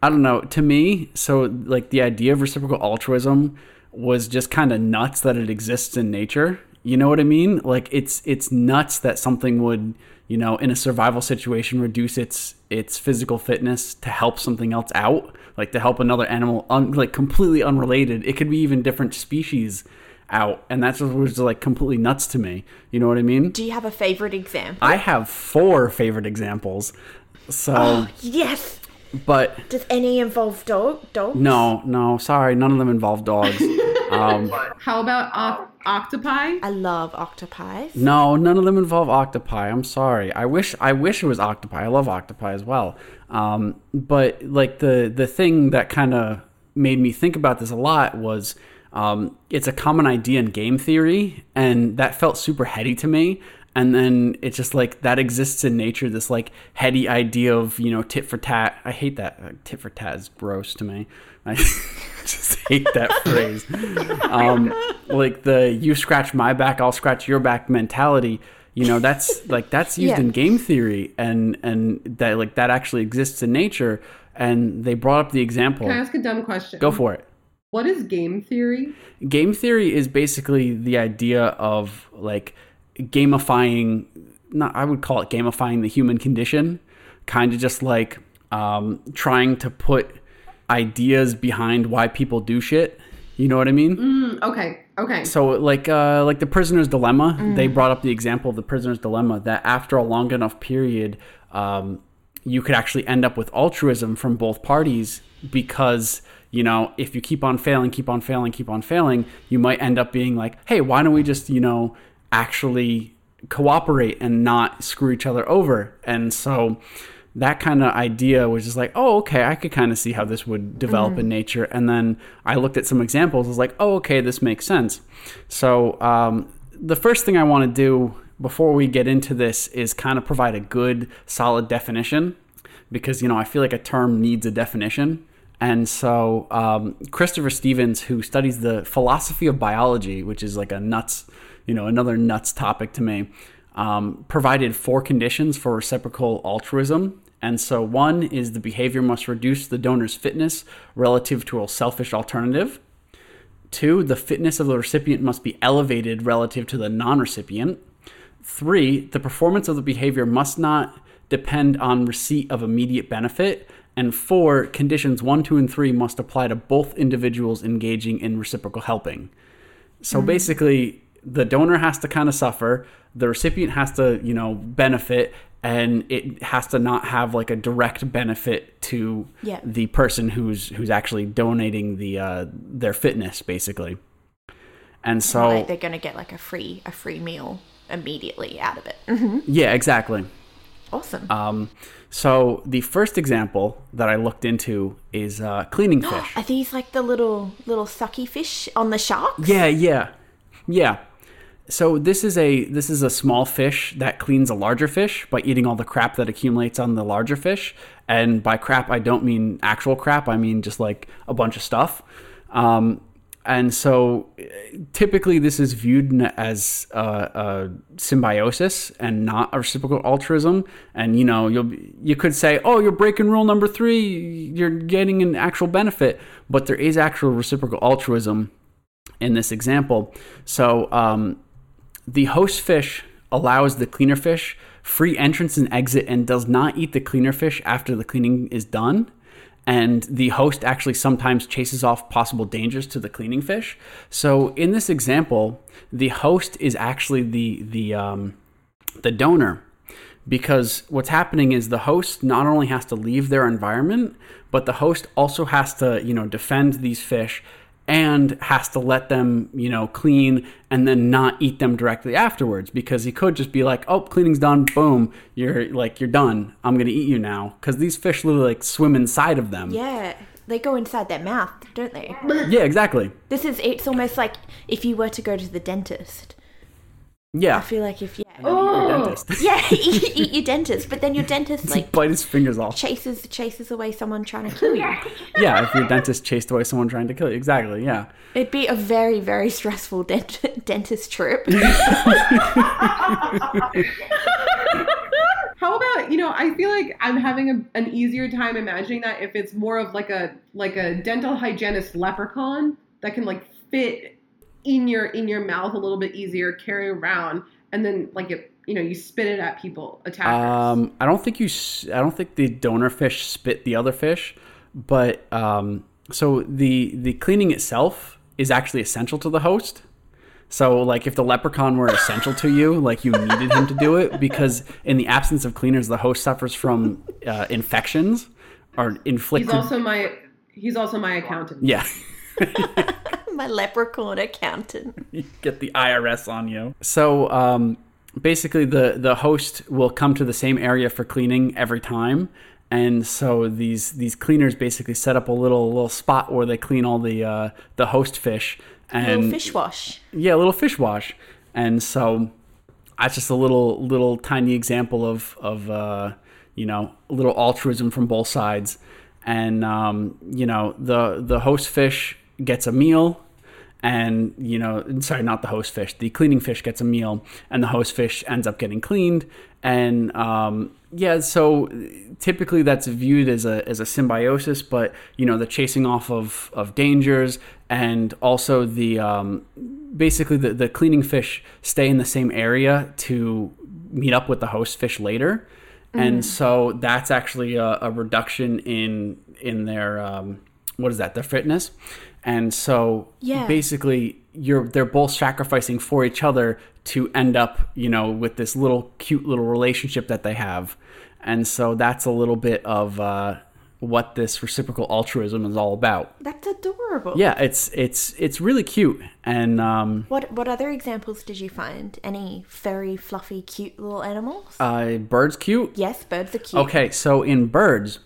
I don't know, to me, so like the idea of reciprocal altruism was just kind of nuts that it exists in nature. You know what I mean? Like it's it's nuts that something would, you know, in a survival situation reduce its its physical fitness to help something else out, like to help another animal un, like completely unrelated. It could be even different species out, and that's what was like completely nuts to me. You know what I mean? Do you have a favorite example? I have four favorite examples. So, Oh, yes. but Does any involve dog? Dog? no, no, sorry, none of them involve dogs. Um, How about oc- octopi? I love octopi. no, none of them involve octopi. I'm sorry. I wish I wish it was octopi. I love octopi as well. Um, but like the the thing that kind of made me think about this a lot was um, it's a common idea in game theory, and that felt super heady to me. And then it's just like that exists in nature. This like heady idea of you know tit for tat. I hate that uh, tit for tat is gross to me. I just hate that phrase. Um, like the you scratch my back, I'll scratch your back mentality. You know that's like that's used Yeah. in game theory, and and that like that actually exists in nature. And they brought up the example. Can I ask a dumb question? Go for it. What is game theory? Game theory is basically the idea of like gamifying. Not I would call it gamifying the human condition, kind of just like um, trying to put ideas behind why people do shit. You know what I mean? Mm, okay, okay. So like uh, like the prisoner's dilemma, they brought up the example of the prisoner's dilemma that after a long enough period, um, you could actually end up with altruism from both parties because you know if you keep on failing, keep on failing, keep on failing, you might end up being like, hey, why don't we just you know actually cooperate and not screw each other over? And so that kind of idea was just like, oh, okay, I could kind of see how this would develop in nature. And then I looked at some examples, was like, oh, okay, this makes sense. So um, the first thing I want to do before we get into this is kind of provide a good, solid definition because, you know, I feel like a term needs a definition. And so um, Christopher Stephens, who studies the philosophy of biology, which is like a nuts, you know, another nuts topic to me, um, provided four conditions for reciprocal altruism. And so, one is the behavior must reduce the donor's fitness relative to a selfish alternative. Two, the fitness of the recipient must be elevated relative to the non recipient. Three, the performance of the behavior must not depend on receipt of immediate benefit. And four, conditions one, two, and three must apply to both individuals engaging in reciprocal helping. So mm-hmm. basically, the donor has to kind of suffer, the recipient has to, you know, benefit, and it has to not have like a direct benefit to Yeah. the person who's who's actually donating the uh, their fitness, basically. And so, Like they're gonna get like a free a free meal immediately out of it. Mm-hmm. yeah, exactly. Awesome. Um, so the first example that I looked into is uh, cleaning fish. Are these like the little little sucky fish on the sharks? Yeah, yeah, yeah. So this is a this is a small fish that cleans a larger fish by eating all the crap that accumulates on the larger fish. And by crap, I don't mean actual crap. I mean just like a bunch of stuff. Um, and so uh, typically this is viewed as uh, a symbiosis and not a reciprocal altruism and you know you'll you could say oh you're breaking rule number three you're getting an actual benefit but there is actual reciprocal altruism in this example so um, the host fish allows the cleaner fish free entrance and exit and does not eat the cleaner fish after the cleaning is done and the host actually sometimes chases off possible dangers to the cleaning fish. So in this example, the host is actually the the um, the donor because what's happening is the host not only has to leave their environment, but the host also has to you know defend these fish and has to let them, you know, clean and then not eat them directly afterwards because he could just be like, "Oh, cleaning's done. Boom, you're like you're done. I'm gonna eat you now." Because these fish literally like swim inside of them. Yeah, they go inside their mouth, don't they? Yeah, exactly. This is it's almost like if you were to go to the dentist. I feel like if yeah, Oh, Dentist. yeah, eat, eat your dentist, but then your dentist like Bite his fingers off. chases chases away someone trying to kill you. Yeah, if your dentist chased away someone trying to kill you. Exactly. Yeah. It'd be a very very stressful dent- dentist trip. How about you know? I feel like I'm having a, an easier time imagining that if it's more of like a like a dental hygienist leprechaun that can like fit in your in your mouth a little bit easier, carry around, and then like it you know you spit it at people attackers. Um, I don't think you. I don't think the donor fish spit the other fish, but um, so the the cleaning itself is actually essential to the host. So like if the leprechaun were essential to you, like you needed him to do it because in the absence of cleaners, the host suffers from uh, infections or he's also my he's also my accountant. yeah. My leprechaun accountant. you get the IRS on you. So um, basically, the the host will come to the same area for cleaning every time, and so these these cleaners basically set up a little little spot where they clean all the uh, the host fish and Little fish wash. yeah, a little fish wash, and so that's just a little little tiny example of of uh, you know a little altruism from both sides, and um, you know the the host fish gets a meal. And you know, sorry, not the host fish. The cleaning fish gets a meal, and the host fish ends up getting cleaned. And um, yeah, so typically that's viewed as a as a symbiosis. But you know, the chasing off of of dangers, and also the um, basically the, the cleaning fish stay in the same area to meet up with the host fish later and so that's actually a, a reduction in in their um, what is that their fitness and so Yeah. basically you're they're both sacrificing for each other to end up you know with this little cute little relationship that they have and so that's a little bit of uh, what this reciprocal altruism is all about That's adorable. yeah it's it's it's really cute and um, What what other examples did you find? Any furry, fluffy, cute little animals? uh, birds cute yes, birds are cute. Okay, so in birds,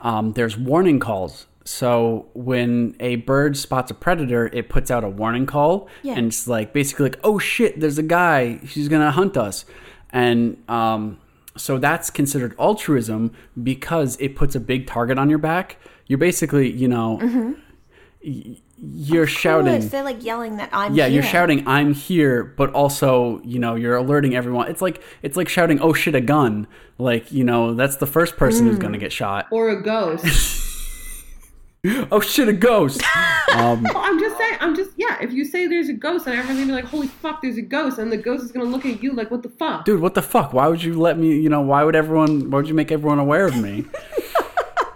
um, there's warning calls. So when a bird spots a predator, it puts out a warning call, Yeah. and it's like basically like, "Oh shit, there's a guy. He's gonna hunt us," and um, so that's considered altruism because it puts a big target on your back. You're basically, you know, y- you're Of shouting. course, they're like yelling that I'm Yeah, you're shouting "I'm here," but also, you know, you're alerting everyone. It's like it's like shouting "Oh shit, a gun!" Like, you know, that's the first person who's gonna get shot. Or a ghost. Oh shit, a ghost! um, Well, I'm just saying. I'm just yeah. If you say there's a ghost, and everyone's gonna be like, "Holy fuck, there's a ghost," and the ghost is gonna look at you like, "What the fuck?" dude, what the fuck? Why would you let me? You know, why would everyone? Why would you make everyone aware of me?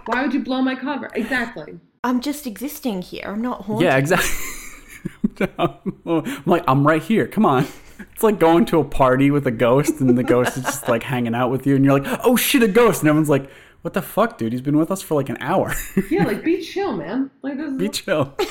Why would you blow my cover? Exactly. I'm just existing here. I'm not haunted. yeah, exactly. I'm like, I'm right here. Come on. It's like going to a party with a ghost, and the ghost is just like hanging out with you, and you're like, "Oh shit, a ghost!" And everyone's like, "What the fuck, dude? He's been with us for like an hour." Yeah, like be chill, man. Like this. Is, Be chill.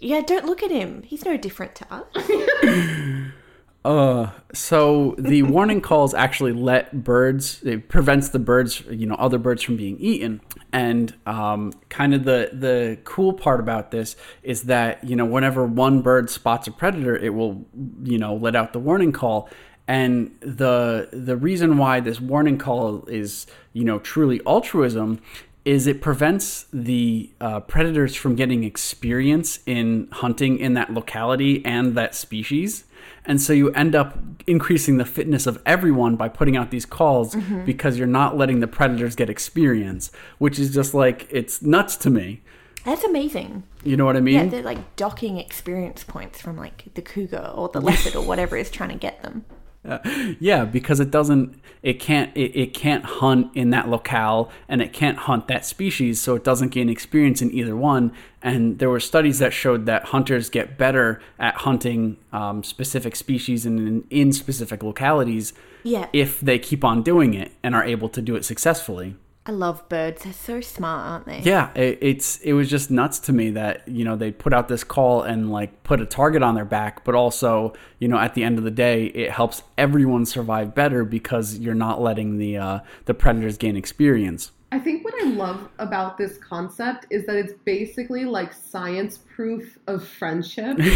Yeah, don't look at him. He's no different to us. Uh, so the warning calls actually let birds. It prevents the birds, you know, other birds from being eaten. And um, kind of the the cool part about this is that you know whenever one bird spots a predator, it will you know let out the warning call. And the the reason why this warning call is you know truly altruism is it prevents the uh, predators from getting experience in hunting in that locality and that species. And so you end up increasing the fitness of everyone by putting out these calls because you're not letting the predators get experience, which is just like, it's nuts to me. That's amazing. You know what I mean? Yeah, they're like docking experience points from like the cougar or the leopard or whatever is trying to get them. Yeah, because it doesn't, it can't, it, it can't hunt in that locale and it can't hunt that species, so it doesn't gain experience in either one. And there were studies that showed that hunters get better at hunting um, specific species and in, in specific localities Yeah. if they keep on doing it and are able to do it successfully. I love birds. They're so smart, aren't they? Yeah, it, it's it was just nuts to me that you know they put out this call and like put a target on their back, but also you know at the end of the day it helps everyone survive better because you're not letting the uh, the predators gain experience. I think what I love about this concept is that it's basically like science proof of friendship.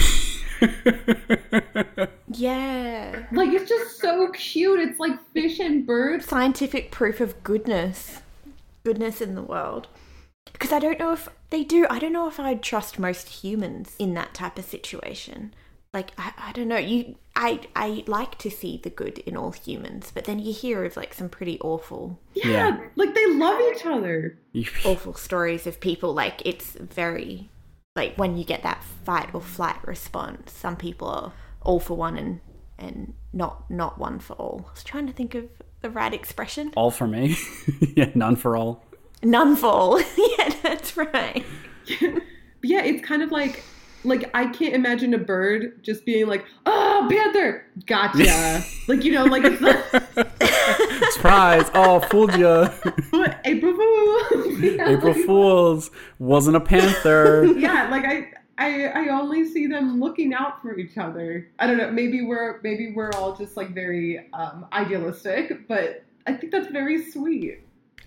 Yeah. like it's just so cute. It's like fish and birds. Scientific proof of goodness. Goodness in the world. Because I don't know if they do. I don't know if I'd trust most humans in that type of situation. Like I, I don't know. You I I like to see the good in all humans, but then you hear of like some pretty awful Yeah, Yeah. like they love each other. awful stories of people like it's very like when you get that fight or flight response some people are all for one and and not not one for all i was trying to think of the right expression all for me, yeah, none for all. none for all yeah that's right yeah, it's kind of like like I can't imagine a bird just being like, "Oh, panther, gotcha!" like you know, like it's not Surprise! oh, fooled you. April Fool. Yeah, April like- Fools wasn't a panther. Yeah, like I, I, I only see them looking out for each other. I don't know. Maybe we're maybe we're all just like very um, idealistic, but I think that's very sweet.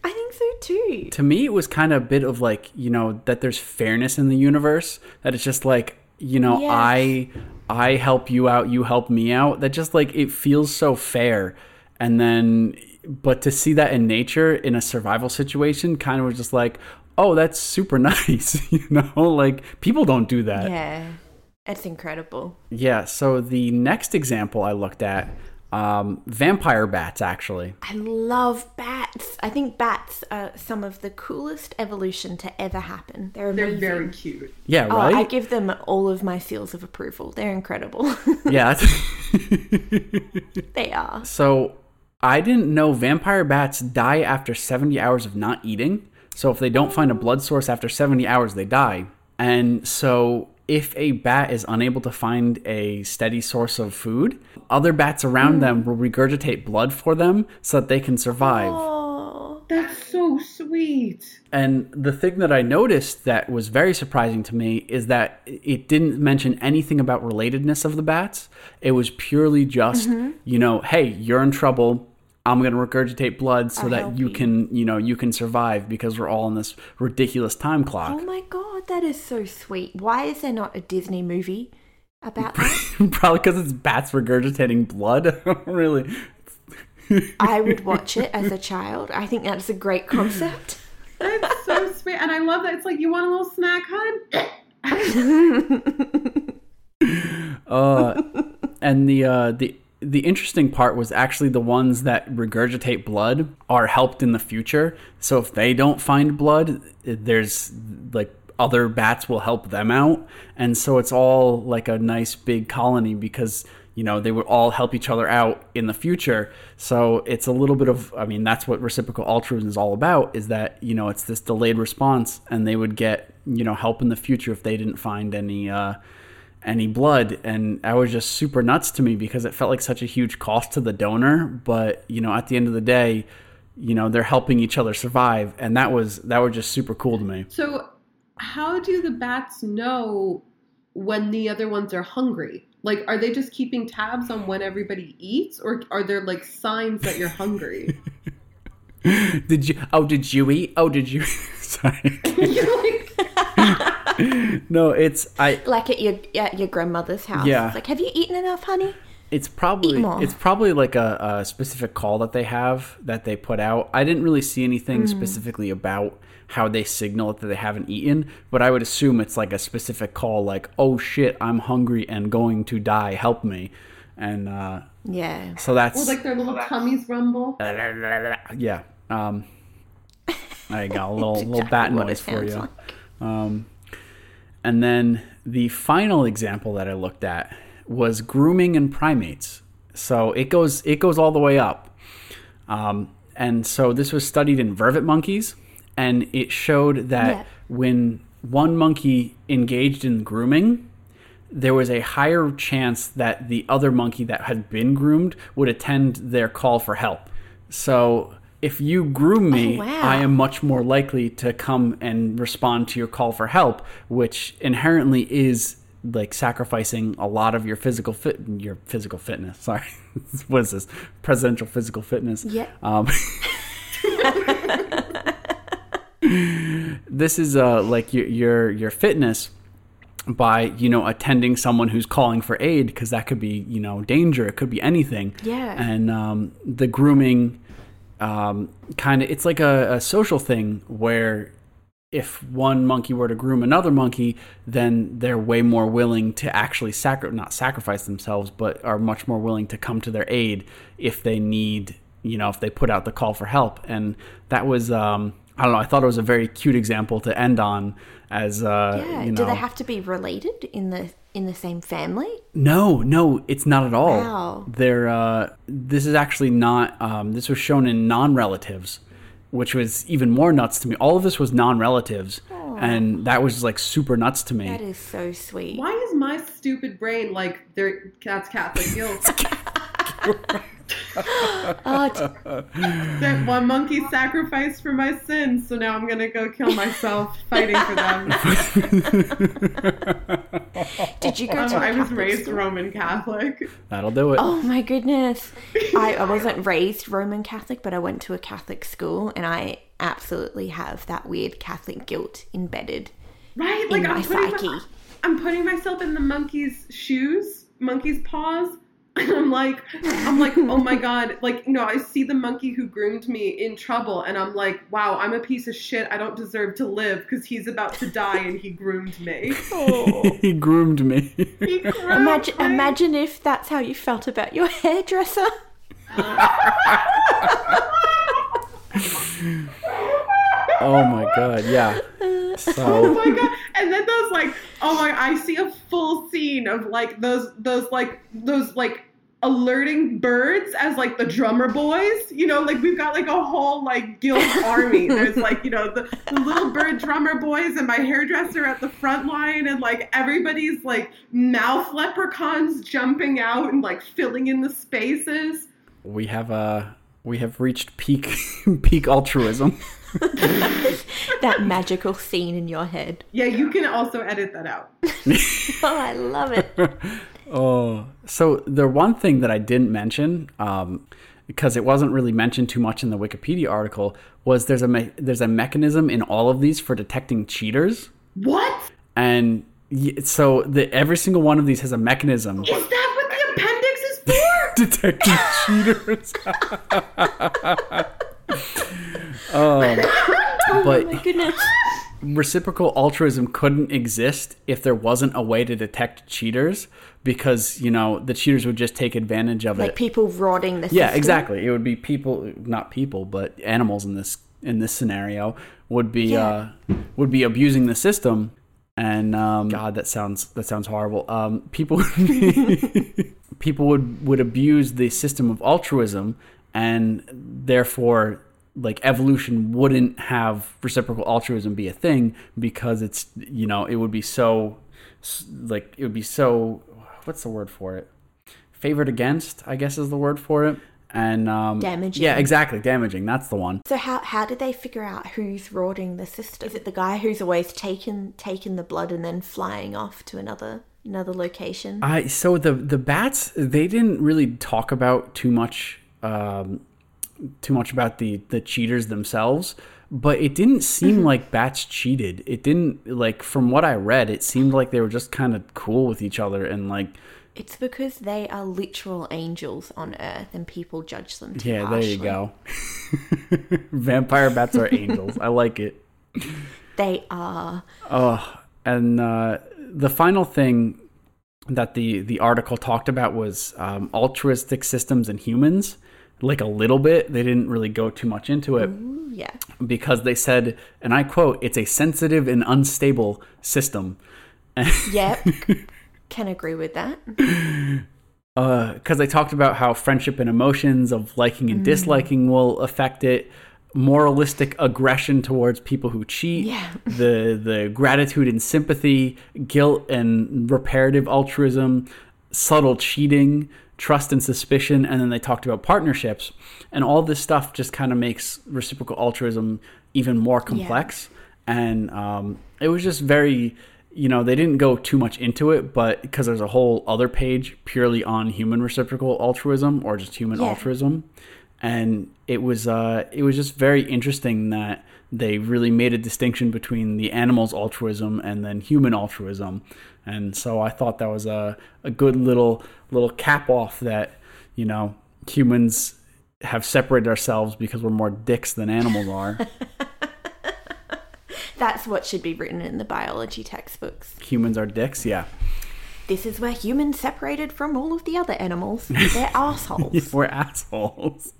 i think so too to me it was kind of a bit of like you know that there's fairness in the universe that it's just like you know Yes. i i help you out you help me out that just like it feels so fair and then but to see that in nature in a survival situation kind of was just like oh that's super nice you know like people don't do that yeah it's incredible yeah so the next example i looked at um vampire bats actually i love bats i think bats are some of the coolest evolution to ever happen they're They're very cute. yeah Oh, right I give them all of my seals of approval. They're incredible. yeah they are. So I didn't know vampire bats die after 70 hours of not eating. So if they don't find a blood source after 70 hours, they die. And so if a bat is unable to find a steady source of food, other bats around mm. them will regurgitate blood for them so that they can survive. Oh, That's so sweet. And the thing that I noticed that was very surprising to me is that it didn't mention anything about relatedness of the bats. It was purely just, mm-hmm. you know, hey, you're in trouble. I'm going to regurgitate blood so I'll that you you. can, you know, you can survive because we're all in this ridiculous time clock. oh my god, that is so sweet. Why is there not a Disney movie about that? Probably because it's bats regurgitating blood. really. I would watch it as a child. I think that's a great concept. That's so sweet, and I love that. It's like you want a little snack, hun. Uh, and the uh, the the interesting part was actually the ones that regurgitate blood are helped in the future. So if they don't find blood, there's like other bats will help them out, and so it's all like a nice big colony because you know they would all help each other out in the future. So it's a little bit of I mean that's what reciprocal altruism is all about is that you know it's this delayed response, and they would get you know help in the future if they didn't find any. Uh, any blood and that was just super nuts to me because it felt like such a huge cost to the donor but you know at the end of the day you know they're helping each other survive and that was that was just super cool to me So, how do the bats know when the other ones are hungry? Like, are they just keeping tabs on when everybody eats, or are there like signs that you're hungry? did you oh did you eat oh did you Sorry. You're like, No, it's I. Like at your at your grandmother's house. Yeah. It's like, have you eaten enough, honey? It's probably Eat more. it's probably like a, a specific call that they have that they put out. I didn't really see anything Hmm. specifically about how they signal that they haven't eaten, but I would assume it's like a specific call, like "Oh shit, I'm hungry and going to die. Help me!" And uh, Yeah. so that's or like their little tummies rumble. yeah. Um, I got a little It's little bat what noise for you. like. Um, and then the final example that I looked at was grooming in primates. So it goes it goes all the way up. Um, and so this was studied in vervet monkeys, and it showed that Yeah. when one monkey engaged in grooming, there was a higher chance that the other monkey that had been groomed would attend their call for help. So if you groom me, Oh, wow. I am much more likely to come and respond to your call for help, which inherently is like sacrificing a lot of your physical fit your physical fitness. Sorry. what is this? Presidential physical fitness. Yeah. Um, this is uh like your your your fitness by you know attending someone who's calling for aid because that could be you know danger it could be anything Yeah. and um, the grooming um, kind of it's like a, a social thing where if one monkey were to groom another monkey then they're way more willing to actually sacri- not sacrifice themselves but are much more willing to come to their aid if they need you know if they put out the call for help and that was um, I don't know. I thought it was a very cute example to end on. As uh, Yeah. you know, Do they have to be related in the in the same family? no, no, it's not at all. Wow. They're uh, this is actually not. Um, this was shown in non-relatives, which was even more nuts to me. All of this was non-relatives, and that was like super nuts to me. That is so sweet. Why is my stupid brain like there? That's Catholic guilt. Oh, t- that one monkey sacrificed for my sins, so now I'm gonna go kill myself fighting for them. did you go Um, to? a I was raised school? Roman Catholic. That'll do it. Oh my goodness. I, I wasn't raised Roman Catholic, but I went to a Catholic school and I absolutely have that weird Catholic guilt embedded Right? Like in my I'm putting, psyche. my- I'm putting myself in the monkey's shoes, monkey's paws. And I'm like, I'm like, oh my god! Like, you know, I see the monkey who groomed me in trouble, and I'm like, wow, I'm a piece of shit. I don't deserve to live because he's about to die, and he groomed me. he groomed me. He groomed Imagine, me. imagine if that's how you felt about your hairdresser. oh my god, yeah. Oh my god! And then those like, oh my! I see a full scene of like those those like those like alerting birds as like the drummer boys. You know, like we've got like a whole like guild army. There's like you know the, the little bird drummer boys and my hairdresser at the front line, and like everybody's like mouth leprechauns jumping out and like filling in the spaces. we have uh we have reached peak peak altruism. That magical scene in your head. Yeah, you can also edit that out. Oh, I love it. Oh, so the one thing that I didn't mention, um, because it wasn't really mentioned too much in the Wikipedia article, was there's a me- there's a mechanism in all of these for detecting cheaters, What and y- so the every single one of these has a mechanism is that? What the appendix is for? detecting cheaters. um, but My goodness. Reciprocal altruism couldn't exist if there wasn't a way to detect cheaters because you know the cheaters would just take advantage of it. Like people rotting the yeah system. exactly it would be people not people but animals in this in this scenario would be Yeah. uh would be abusing the system and um god that sounds that sounds horrible um people would be, people would would abuse the system of altruism and therefore like evolution wouldn't have reciprocal altruism be a thing because it's you know it would be so like it would be so what's the word for it favored against i guess is the word for it and um Damaging. yeah exactly damaging that's the one So how how did they figure out who's rotting the system? Is it the guy who's always taken taken the blood and then flying off to another another location? I so the the bats they didn't really talk about too much um, too much about the the cheaters themselves, but it didn't seem like bats cheated. It didn't like from what I read, it seemed like they were just kind of cool with each other and like It's because they are literal angels on Earth, and people judge them too yeah, there you go. Vampire bats are angels. I like it. They are. Oh, and uh, the final thing that the the article talked about was um, altruistic systems and humans. Like a little bit, they didn't really go too much into it Ooh, yeah. because they said, and I quote, "It's a sensitive and unstable system." Yep. Can agree with that. Uh, because they talked about how friendship and emotions of liking and mm-hmm. disliking will affect it moralistic aggression towards people who cheat Yeah. the the gratitude and sympathy guilt and reparative altruism subtle cheating trust and suspicion and then they talked about partnerships and all this stuff just kind of makes reciprocal altruism even more complex. And um, it was just very you know they didn't go too much into it but because there's a whole other page purely on human reciprocal altruism or just human Yeah. altruism. And it was uh, it was just very interesting that they really made a distinction between the animal's altruism and then human altruism and so I thought that was a, a good little little cap off that you know humans have separated ourselves because we're more dicks than animals are That's what should be written in the biology textbooks. humans are dicks yeah This is where humans separated from all of the other animals. They're assholes. we're assholes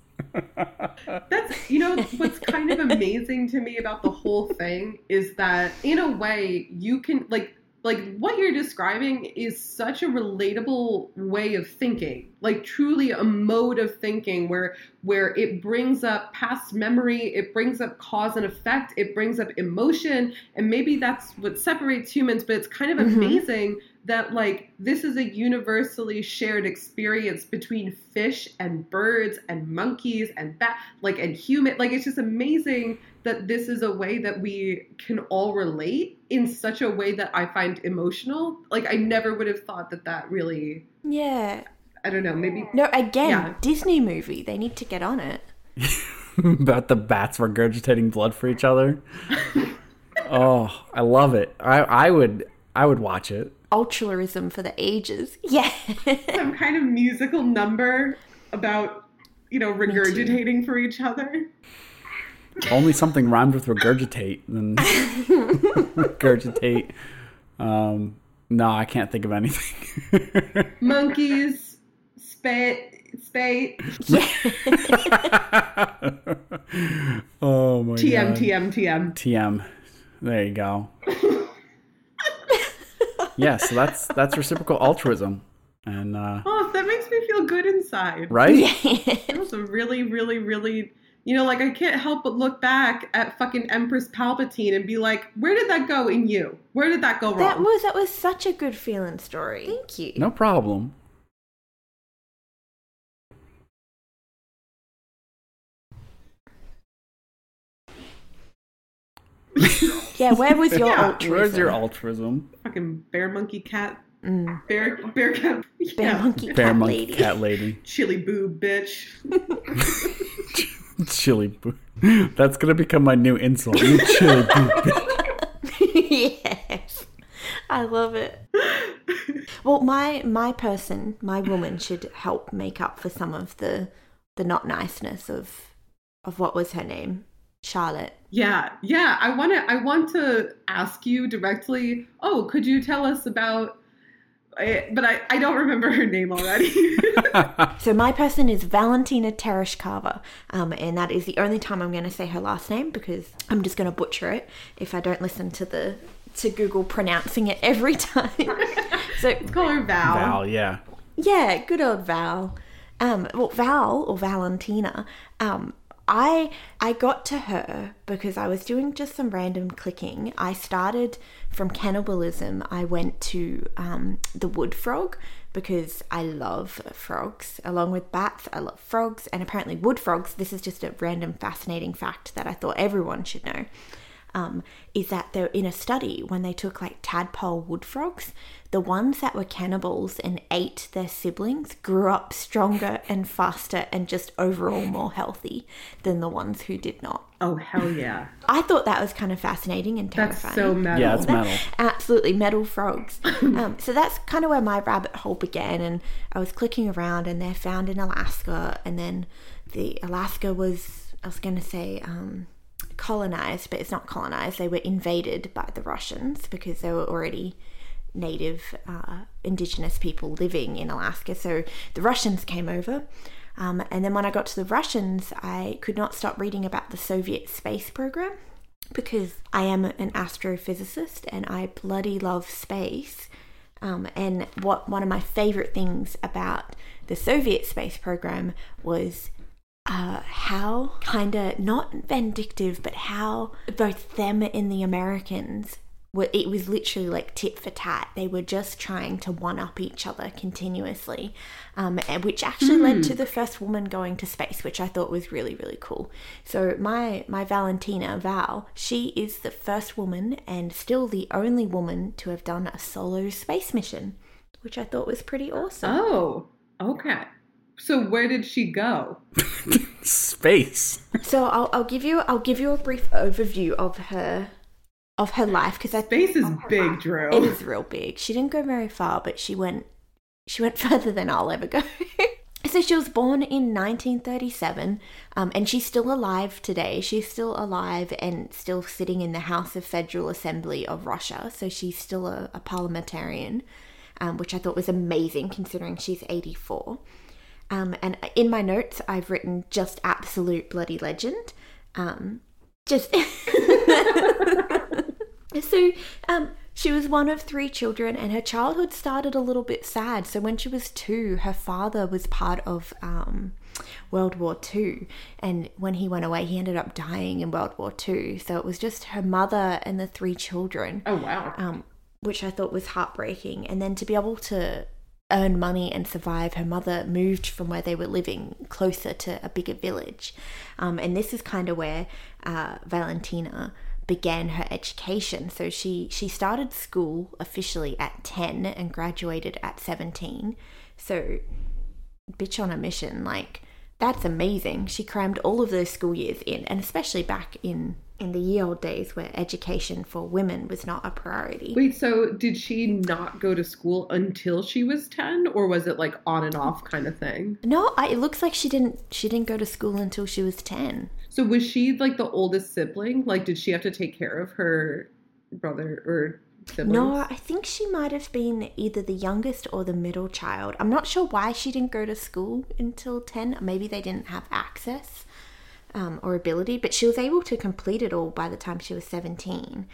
That's you know what's kind of amazing to me about the whole thing is that in a way you can like like what you're describing is such a relatable way of thinking like truly a mode of thinking where where it brings up past memory it brings up cause and effect it brings up emotion and maybe that's what separates humans but it's kind of Mhm. amazing that like this is a universally shared experience between fish and birds and monkeys and bat like and human like it's just amazing that this is a way that we can all relate in such a way that I find emotional like I never would have thought that that really Yeah. I don't know maybe No, again, Yeah. Disney movie. They need to get on it. about the bats regurgitating blood for each other oh i love it i i would i would watch it. Altruism for the ages. Yeah. some kind of musical number about you know regurgitating for each other. Only something rhymed with regurgitate than regurgitate. Um no i can't think of anything. Monkeys spit spate. Oh my god. Tm god tm tm tm there you go yeah so that's that's reciprocal altruism and uh oh that makes me feel good inside right It was a really, really, really, you know, like I can't help but look back at fucking Empress Palpatine and be like, where did that go in you? Where did that go wrong? that was that was such a good feeling story. Thank you. no problem Yeah, where was your Yeah, altruism? where's your altruism fucking bear monkey cat, Mm. bear, bear cat, Bear yeah. monkey bear cat monkey lady? cat lady chili boob bitch. chili boo that's gonna become my new insult you chili boo yes. I love it. Well, my my person, my woman should help make up for some of the the not niceness of of what was her name? Charlotte. Yeah, yeah. I want to. I want to ask you directly. Oh, could you tell us about? But I, I don't remember her name already. So my person is Valentina Tereshkova, um, and that is the only time I'm going to say her last name because I'm just going to butcher it if I don't listen to the to Google pronouncing it every time. so Call her Val. val yeah Yeah, good old Val. Um, well, Val or Valentina. Um, I I got to her because I was doing just some random clicking. I started from cannibalism. I went to um, the wood frog because I love frogs. Along with bats, I love frogs, and apparently wood frogs. This is just a random fascinating fact that I thought everyone should know um, is that they're in a study when they took like tadpole wood frogs, the ones that were cannibals and ate their siblings grew up stronger and faster and just overall more healthy than the ones who did not. Oh hell yeah! I thought that was kind of fascinating and terrifying. That's terrifying. so metal. Yeah, it's metal. Absolutely, metal frogs. um, so that's kind of where my rabbit hole began, and I was clicking around, and they're found in Alaska, and then the Alaska was, I was going to say, um, colonized, but it's not colonized. They were invaded by the Russians because they were already native uh, indigenous people living in Alaska. So the Russians came over. Um, and then when I got to the Russians, I could not stop reading about the Soviet space program because I am an astrophysicist and I bloody love space. Um, and what one of my favorite things about the Soviet space program was uh, how kind of not vindictive, but how both them and the Americans were. It was literally like tit for tat. They were just trying to one up each other continuously, um, which actually led to the first woman going to space, which I thought was really really cool. So my my Valentina Val, she is the first woman and still the only woman to have done a solo space mission, which I thought was pretty awesome. Oh, okay. So where did she go? Space. So I'll, I'll give you I'll give you a brief overview of her of her life because I Space is big, Drew. it is real big. She didn't go very far, but she went she went further than I'll ever go. so she was born in 1937, um, and she's still alive today. She's still alive and still sitting in the House of Federal Assembly of Russia. So she's still a, a parliamentarian, um, which I thought was amazing considering she's 84. Um, and in my notes, I've written just absolute bloody legend. Um, just so um, she was one of three children, and her childhood started a little bit sad. So when she was two, her father was part of um, World War Two, and when he went away, he ended up dying in World War Two. So it was just her mother and the three children oh wow. um, which I thought was heartbreaking. And then to be able to earn money and survive, her mother moved from where they were living closer to a bigger village. Um, and this is kind of where uh, Valentina began her education. So she she started school officially at 10 and graduated at 17. So bitch on a mission like that's amazing. She crammed all of those school years in and especially back in in the ye old days where education for women was not a priority. Wait, so did she not go to school until she was 10 or was it like on and off kind of thing? No, I, it looks like she didn't she didn't go to school until she was 10. So was she like the oldest sibling? Like did she have to take care of her brother or siblings? No, I think she might have been either the youngest or the middle child. I'm not sure why she didn't go to school until 10. Maybe they didn't have access um, or ability, but she was able to complete it all by the time she was 17.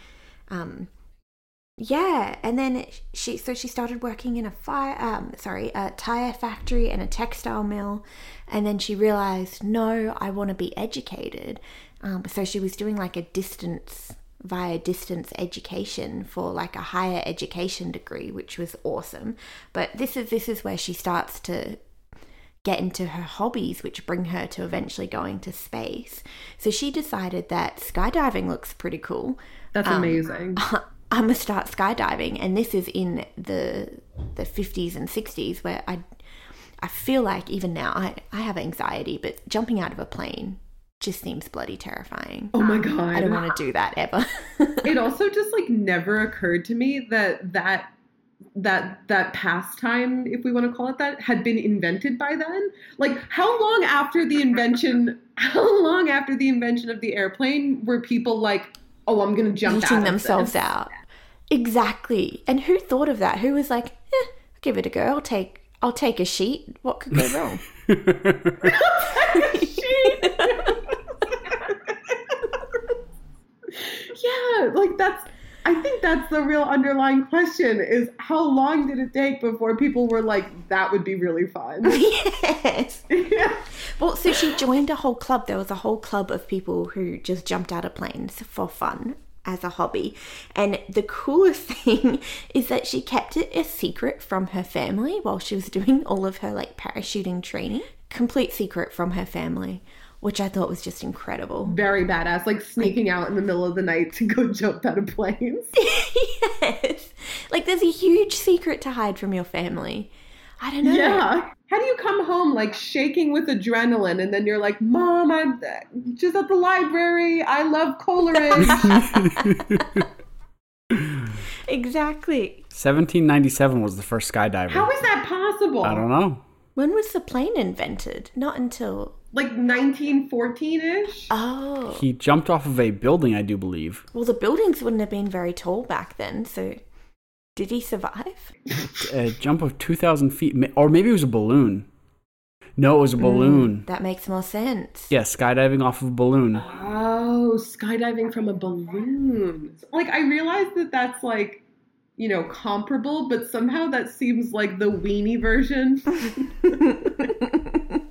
Um, yeah, and then she so she started working in a fire um sorry, a tire factory and a textile mill, and then she realized, no, I want to be educated. Um, so she was doing like a distance via distance education for like a higher education degree, which was awesome. But this is this is where she starts to get into her hobbies, which bring her to eventually going to space. So she decided that skydiving looks pretty cool. That's Um, amazing. I'm gonna start skydiving, and this is in the the 50s and 60s where I I feel like even now I I have anxiety, but jumping out of a plane just seems bloody terrifying. Oh my god. I don't want to do that ever. it also just like never occurred to me that that that that pastime if we want to call it that had been invented by then like how long after the invention how long after the invention of the airplane were people like oh i'm gonna jump Eating out of themselves this. out. Exactly. And who thought of that? Who was like, eh, give it a go. I'll take I'll take a sheet. What could go wrong? yeah like that's i think that's the real underlying question is how long did it take before people were like that would be really fun yes. yeah. Well, so she joined a whole club. There was a whole club of people who just jumped out of planes for fun as a hobby. And the coolest thing is that she kept it a secret from her family while she was doing all of her like parachuting training. Complete secret from her family, which I thought was just incredible. very badass like sneaking out in the middle of the night to go jump out of planes yes. Like there's a huge secret to hide from your family. I don't know. Yeah. How do you come home like shaking with adrenaline and then you're like, Mom, I'm just at the library. I love Coleridge. Exactly. 1797 was the first skydiver. How is that possible? I don't know. When was the plane invented? Not until. Like 1914 ish? Oh. He jumped off of a building, I do believe. Well, the buildings wouldn't have been very tall back then, so. Did he survive? A jump of 2,000 feet, or maybe it was a balloon. No, it was a balloon. Mm, that makes more sense. Yeah, skydiving off of a balloon. Oh, skydiving from a balloon. Like, I realize that that's like, you know, comparable, but somehow that seems like the weenie version.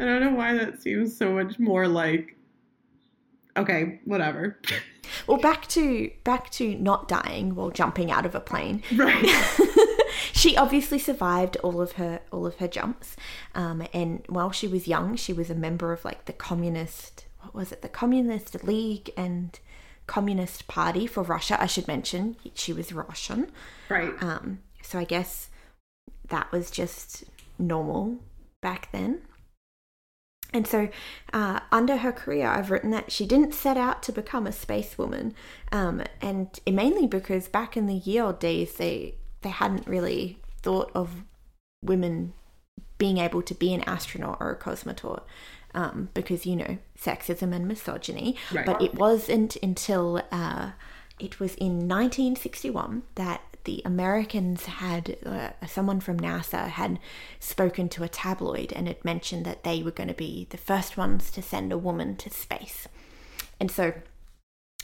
I don't know why that seems so much more like. Okay, whatever. Well, back to back to not dying while jumping out of a plane. Right. she obviously survived all of her all of her jumps, um, and while she was young, she was a member of like the communist. What was it? The Communist League and Communist Party for Russia. I should mention she was Russian. Right. Um, so I guess that was just normal back then. And so, uh, under her career, I've written that she didn't set out to become a spacewoman, um, and mainly because back in the ye old days, they they hadn't really thought of women being able to be an astronaut or a cosmonaut, um, because you know sexism and misogyny. Right. But it wasn't until uh, it was in 1961 that the Americans had uh, someone from NASA had spoken to a tabloid and had mentioned that they were going to be the first ones to send a woman to space. And so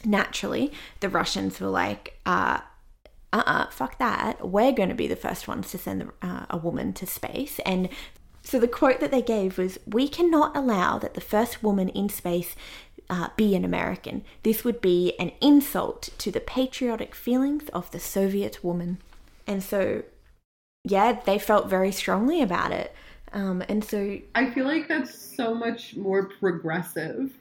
naturally, the Russians were like, uh, uh fuck that. We're going to be the first ones to send uh, a woman to space. And so the quote that they gave was We cannot allow that the first woman in space uh, be an American. This would be an insult to the patriotic feelings of the Soviet woman. And so, yeah, they felt very strongly about it. Um, and so, I feel like that's so much more progressive.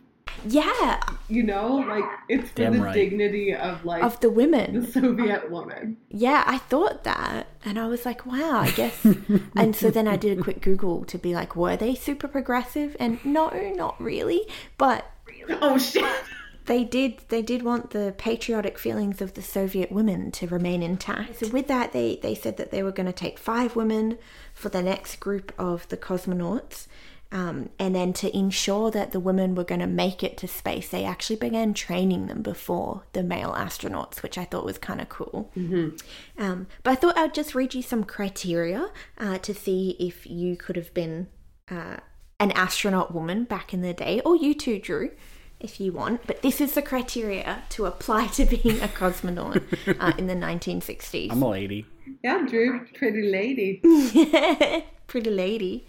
yeah, You know, like it's for Damn the right. dignity of like of the women. the Soviet woman. Yeah, I thought that. And I was like, wow, I guess. and so then I did a quick Google to be like, were they super progressive? And no, not really. But Oh shit. they did they did want the patriotic feelings of the Soviet women to remain intact. So with that they, they said that they were going to take five women for the next group of the cosmonauts. Um, and then to ensure that the women were going to make it to space, they actually began training them before the male astronauts, which I thought was kind of cool. Um, but I thought I'd just read you some criteria uh, to see if you could have been uh, an astronaut woman back in the day, or you too, Drew, if you want. But this is the criteria to apply to being a cosmonaut uh, in the 1960s. I'm a lady. Yeah, Drew, pretty lady. yeah, Pretty lady.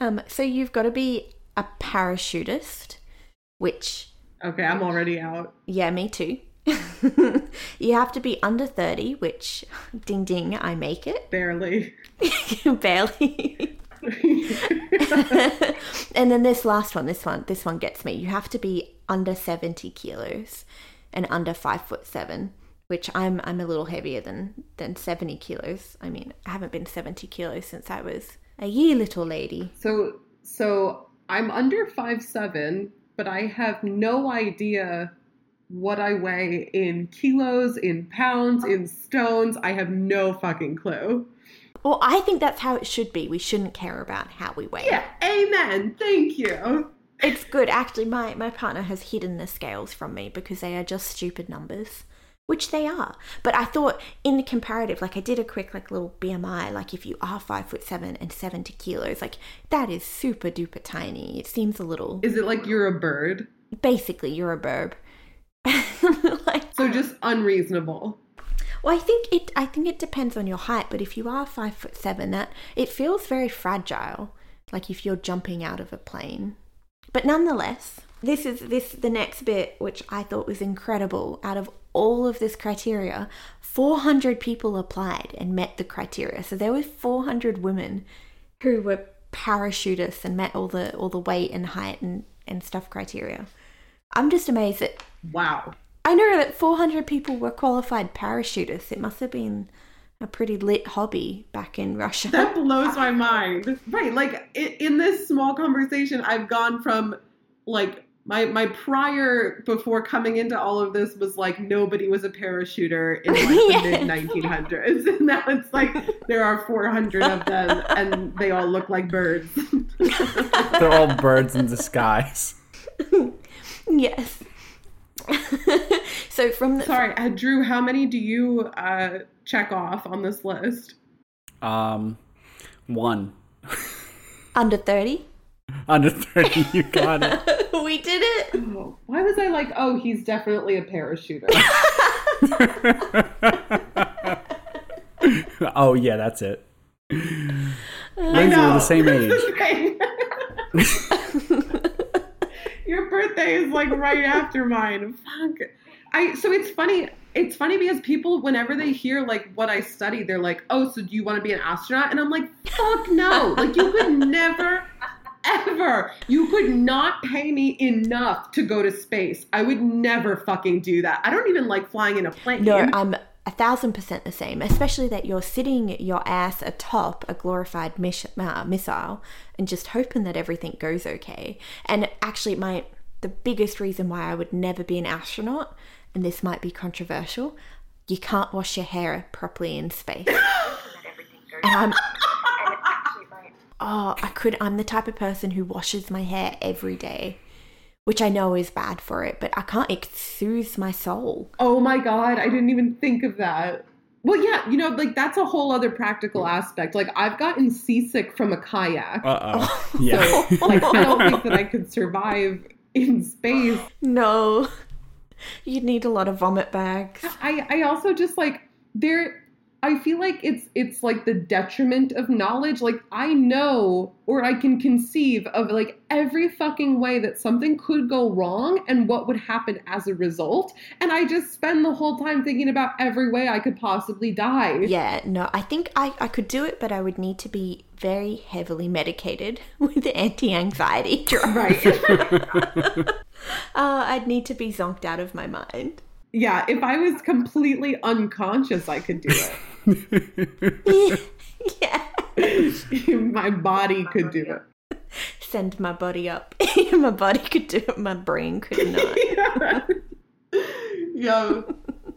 Um, so you've got to be a parachutist, which, Okay, I'm already out. yeah, me too. you have to be under 30, which, ding ding, I make it. Barely. Barely. and then this last one, this one, this one gets me. You have to be under 70 kilos and under five foot seven, which I'm I'm a little heavier than than 70 kilos. I mean, I haven't been 70 kilos since I was a year little lady. So so I'm under five seven, but I have no idea what I weigh in kilos, in pounds, in stones. I have no fucking clue. Well, I think that's how it should be. We shouldn't care about how we weigh. Yeah, amen. Thank you. It's good. Actually, my, my partner has hidden the scales from me because they are just stupid numbers, which they are. But I thought in the comparative, like I did a quick like little BMI, like if you are five foot seven and 70 kilos, like that is super duper tiny. It seems a little, Is it like you're a bird? basically, you're a burb. like, So just unreasonable. well, I think it. I think it depends on your height. But if you are five foot seven, that it feels very fragile. Like if you're jumping out of a plane. But nonetheless, this is this the next bit, which I thought was incredible. Out of all of this criteria, 400 people applied and met the criteria. So there were 400 women who were parachutists and met all the all the weight and height and and stuff criteria. I'm just amazed that Wow. I know that 400 people were qualified parachutists. It must have been a pretty lit hobby back in Russia. That blows my mind. Right, like in this small conversation, I've gone from like my my prior before coming into all of this was like nobody was a parachuter in like the Yeah. mid 1900s, and now it's like there are 400 of them, and they all look like birds. They're all birds in disguise. yes. so from the Sorry, uh, Drew, how many do you uh, check off on this list? Um, one under 30, under thirty. You got it. we did it. Oh, why was I like, oh, he's definitely a parachuter? oh yeah, that's it. Lindsay, we're the same age. Your birthday is like right after mine. Fuck. I so it's funny. It's funny because people, whenever they hear like what I study, they're like, "Oh, so do you want to be an astronaut?" And I'm like, "Fuck no! Like you could never, ever, you could not pay me enough to go to space. I would never fucking do that. I don't even like flying in a plane. No, I'm a thousand percent the same, especially that you're sitting your ass atop a glorified miss- uh, missile and just hoping that everything goes okay. And actually, my the biggest reason why I would never be an astronaut, and this might be controversial, you can't wash your hair properly in space. and I'm oh, I could. I'm the type of person who washes my hair every day, which I know is bad for it, but I can't. It soothes my soul. Oh my god, I didn't even think of that. Well, yeah, you know, like that's a whole other practical aspect. Like I've gotten seasick from a kayak. Uh oh. Yeah. So, like, I don't think that I could survive in space. No. You'd need a lot of vomit bags. I, I also just like there. I feel like it's it's like the detriment of knowledge. Like I know or I can conceive of like every fucking way that something could go wrong and what would happen as a result. And I just spend the whole time thinking about every way I could possibly die. Yeah, no, I think I, I could do it, but I would need to be very heavily medicated with anti anxiety drugs. Right. Uh, I'd need to be zonked out of my mind. yeah, if I was completely unconscious, I could do it. yeah. My body could do it. Send my body up. my body could do it, my brain could not. yeah.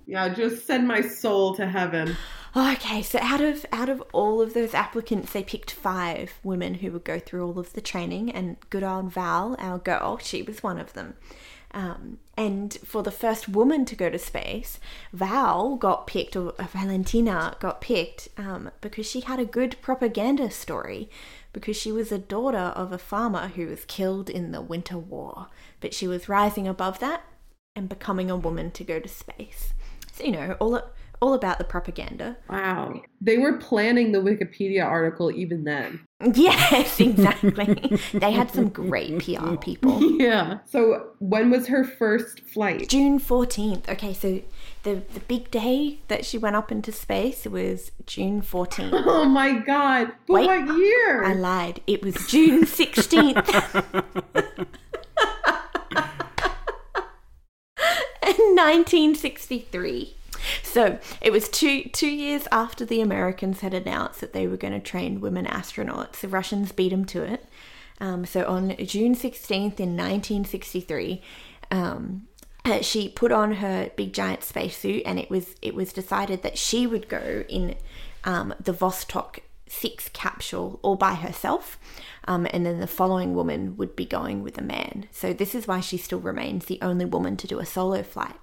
Yeah, just send my soul to heaven. Okay, so out of out of all of those applicants, they picked five women who would go through all of the training, and good old Val, our girl, she was one of them. Um, and for the first woman to go to space, Val got picked, or Valentina got picked, um, because she had a good propaganda story. Because she was a daughter of a farmer who was killed in the Winter War, but she was rising above that and becoming a woman to go to space. So you know all all about the propaganda. Wow. They were planning the Wikipedia article even then. Yes, exactly. they had some great PR people. Yeah. So when was her first flight? June 14th. Okay, so the, the big day that she went up into space was June 14th. Oh my god. But Wait. what year? I lied. It was June 16th. 1963. So it was two two years after the Americans had announced that they were going to train women astronauts. The Russians beat them to it. Um, so on June 16th in 1963, um, uh, she put on her big giant spacesuit, and it was it was decided that she would go in um, the Vostok six capsule all by herself, um, and then the following woman would be going with a man. So this is why she still remains the only woman to do a solo flight.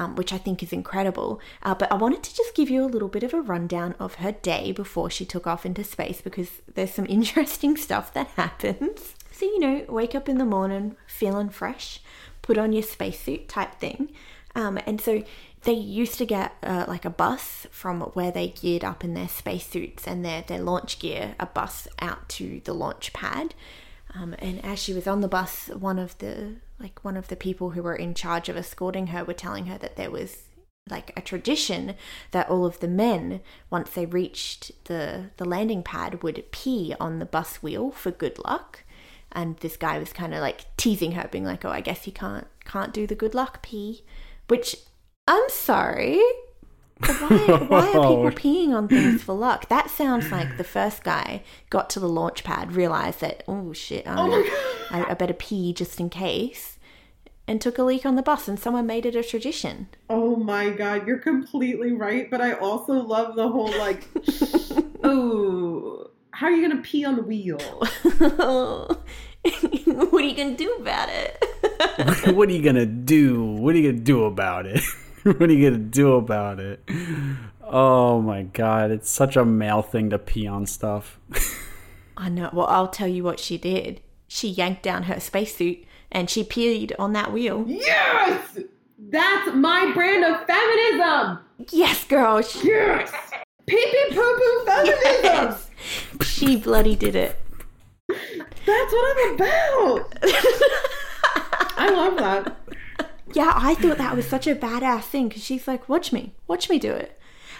Um, which I think is incredible. Uh, but I wanted to just give you a little bit of a rundown of her day before she took off into space because there's some interesting stuff that happens. So, you know, wake up in the morning feeling fresh, put on your spacesuit type thing. Um, and so they used to get uh, like a bus from where they geared up in their spacesuits and their, their launch gear, a bus out to the launch pad. Um, and as she was on the bus, one of the like one of the people who were in charge of escorting her were telling her that there was like a tradition that all of the men, once they reached the the landing pad, would pee on the bus wheel for good luck. And this guy was kind of like teasing her, being like, "Oh, I guess you can't can't do the good luck pee," which I'm sorry. Why, why are people peeing on things for luck? That sounds like the first guy got to the launch pad, realized that, oh shit, um, Oh. I, I better pee just in case, and took a leak on the bus, and someone made it a tradition. Oh my god, you're completely right, but I also love the whole like oh how are you gonna pee on the wheel? what are you gonna do about it? what are you gonna do? What are you gonna do about it? what are you gonna do about it? Oh my god, it's such a male thing to pee on stuff. I know. Well, I'll tell you what she did. She yanked down her spacesuit and she peed on that wheel. Yes! That's my brand of feminism! Yes, girl. She, Yes! Pee pee poo poo feminism! yes. she bloody did it. That's what I'm about! I love that. Yeah, I thought that was such a badass thing because she's like, watch me, watch me do it.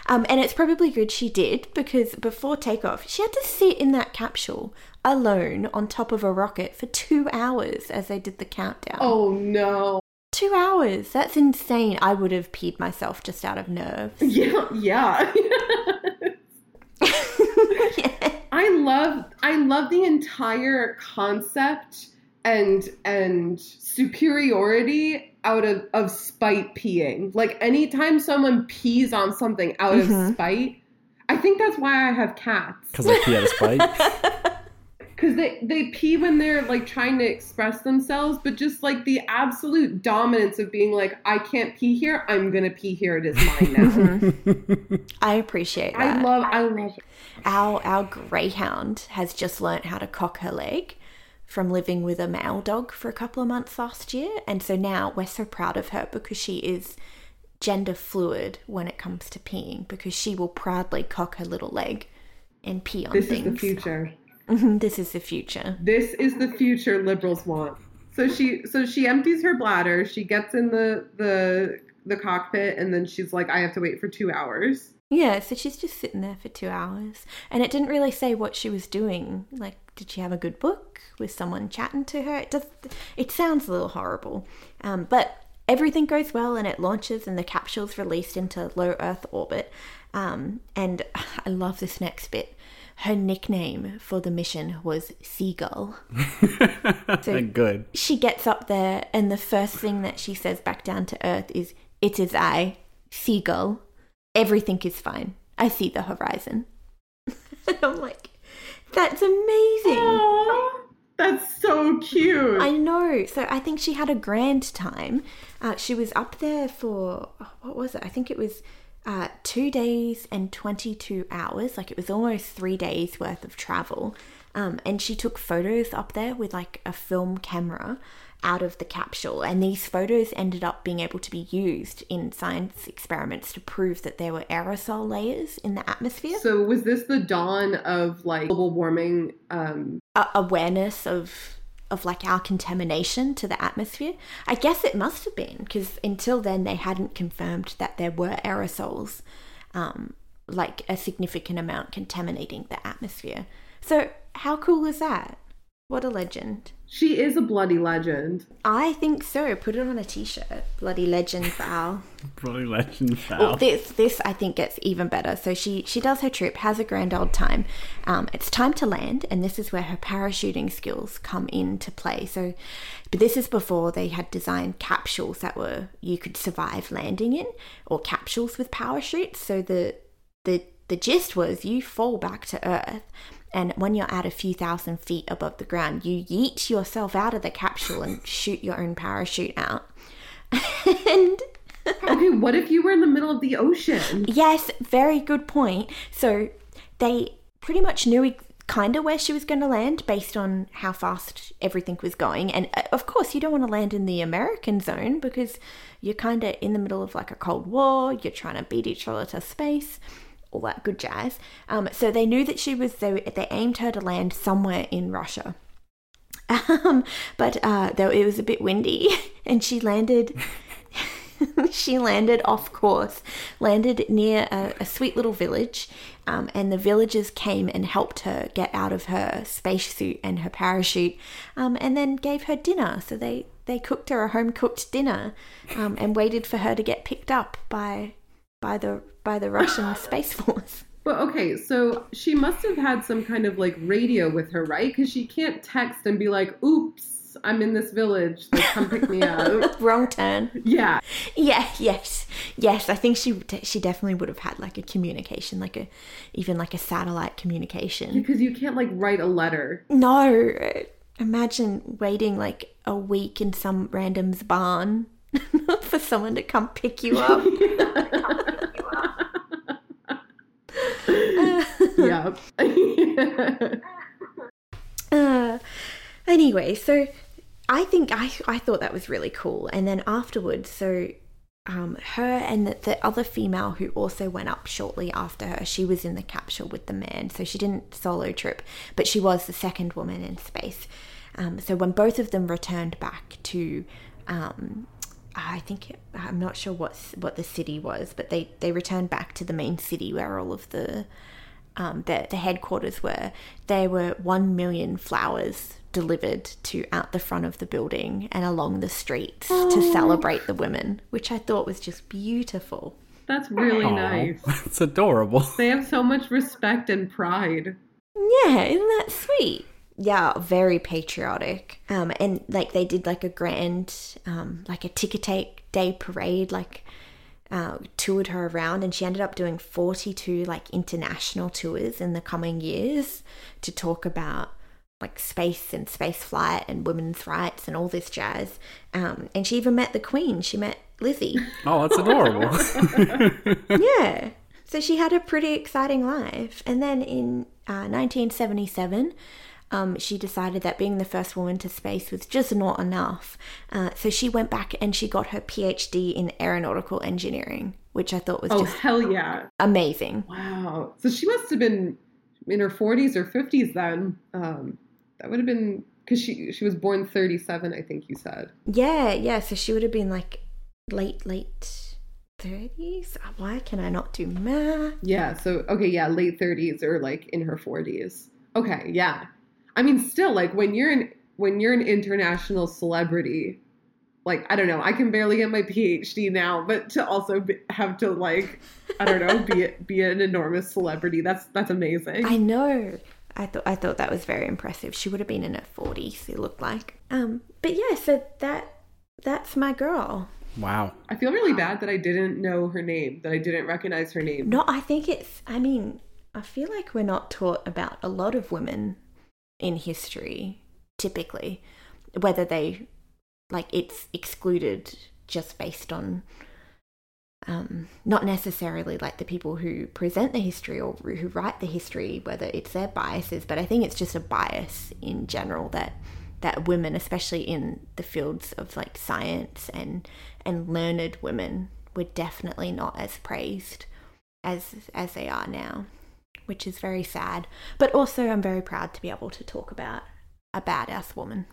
Um, and it's probably good she did because before takeoff, she had to sit in that capsule alone on top of a rocket for two hours as they did the countdown. Oh no. Two hours. That's insane. I would have peed myself just out of nerves. Yeah, yeah. I love I love the entire concept and and superiority out of of spite peeing. Like anytime someone pees on something out Mhm. of spite, I think that's why I have cats. Because I pee out of spite. Because they, they pee when they're like trying to express themselves, but just like the absolute dominance of being like, I can't pee here, I'm gonna pee here, it is mine now. I appreciate that. I love I love it. our our greyhound has just learnt how to cock her leg from living with a male dog for a couple of months last year and so now we're so proud of her because she is gender fluid when it comes to peeing because she will proudly cock her little leg and pee on This things. This is the future. This is the future. This is the future liberals want. So she so she empties her bladder, she gets in the the the cockpit, and then she's like, I have to wait for two hours. Yeah, so she's just sitting there for two hours. And it didn't really say what she was doing. Like, did she have a good book? Was someone chatting to her? It does it sounds a little horrible. Um, but everything goes well and it launches and the capsule's released into low Earth orbit. Um, and I love this next bit. Her nickname for the mission was Seagull. So- Good. She gets up there, and the first thing that she says back down to Earth is, It is I, Seagull. Everything is fine. I see the horizon. and I'm like, That's amazing. Aw, that's so cute. I know. So I think she had a grand time. Uh, she was up there for, oh, what was it? I think it was uh, two days and 22 hours. Like it was almost three days worth of travel. Um, and she took photos up there with like a film camera out of the capsule. And these photos ended up being able to be used in science experiments to prove that there were aerosol layers in the atmosphere. so was this the dawn of like global warming? Um, a- awareness of of like our contamination to the atmosphere. I guess it must have been because until then they hadn't confirmed that there were aerosols, um, like a significant amount contaminating the atmosphere. So how cool is that? What a legend! she is a bloody legend. I think so. Put it on a t-shirt. Bloody legend, Val. Bloody legend Well, foul. this this I think gets even better. So she she does her trip, has a grand old time. Um, it's time to land, and this is where her parachuting skills come into play. So, but this is before they had designed capsules that were you could survive landing in, or capsules with parachutes. So the the the gist was you fall back to earth. And when you're at a few thousand feet above the ground, you yeet yourself out of the capsule and shoot your own parachute out. and Okay, what if you were in the middle of the ocean? Yes, very good point. So they pretty much knew kind of where she was going to land based on how fast everything was going. And uh, of course, you don't want to land in the American zone because you're kind of in the middle of like a Cold War, you're trying to beat each other to space. All that good jazz. Um, so they knew that she was. They, they aimed her to land somewhere in Russia, um, but uh, though it was a bit windy, and she landed she landed off course, landed near a, a sweet little village, um, and the villagers came and helped her get out of her spacesuit and her parachute, um, and then gave her dinner. So they they cooked her a home cooked dinner, um, and waited for her to get picked up by by the by the Russian space force. But okay, so she must have had some kind of like radio with her, right? Because she can't text and be like, "Oops, I'm in this village. Like, come pick me up." Wrong turn. Yeah, Yeah, yes, yes. I think she she definitely would have had like a communication, like a even like a satellite communication. because you can't like write a letter. No, imagine waiting like a week in some random's barn for someone to come pick you up. yeah. Uh, anyway, so I think I I thought that was really cool, and then afterwards, so um, her and the, the other female who also went up shortly after her, she was in the capsule with the man, so she didn't solo trip, but she was the second woman in space. Um, so when both of them returned back to, um, I think I'm not sure what what the city was, but they they returned back to the main city where all of the um, the, the headquarters were, there were one million flowers delivered to out the front of the building and along the streets to celebrate the women, which I thought was just beautiful. That's really Aw, nice. That's adorable. They have so much respect and pride. Yeah, isn't that sweet? Yeah, very patriotic. Um, and like they did like a grand, um, like a ticker take day parade, like uh, toured her around, and she ended up doing forty-two like international tours in the coming years to talk about like space and space flight and women's rights and all this jazz. Um, and she even met the Queen. She met Lizzie. Oh, that's adorable. yeah. So she had a pretty exciting life. And then in uh, 1977, um, she decided that being the first woman to space was just not enough. Uh, so she went back and she got her PhD in aeronautical engineering, which I thought was Oh just hell yeah! amazing. Wow. So she must have been in her 40s or 50s then. Um, that would have been because she she was born 37, I think you said. Yeah, yeah. So she would have been like late, late 30s. Why can I not do math? Yeah. So okay, yeah, late 30s or like in her 40s. Okay, yeah. I mean, still like when you're an when you're an international celebrity. Like I don't know, I can barely get my PhD now, but to also be, have to like, I don't know, be be an enormous celebrity. That's that's amazing. I know. I thought I thought that was very impressive. She would have been in her forties. It looked like. Um, but yeah, so that that's my girl. wow. I feel really bad that I didn't know her name, that I didn't recognize her name. No, I think it's. I mean, I feel like we're not taught about a lot of women in history. Typically, whether they like it's excluded just based on um, not necessarily like the people who present the history or who write the history, whether it's their biases, but I think it's just a bias in general that that women, especially in the fields of like science and and learned women, were definitely not as praised as as they are now, which is very sad. But also, I'm very proud to be able to talk about a badass woman.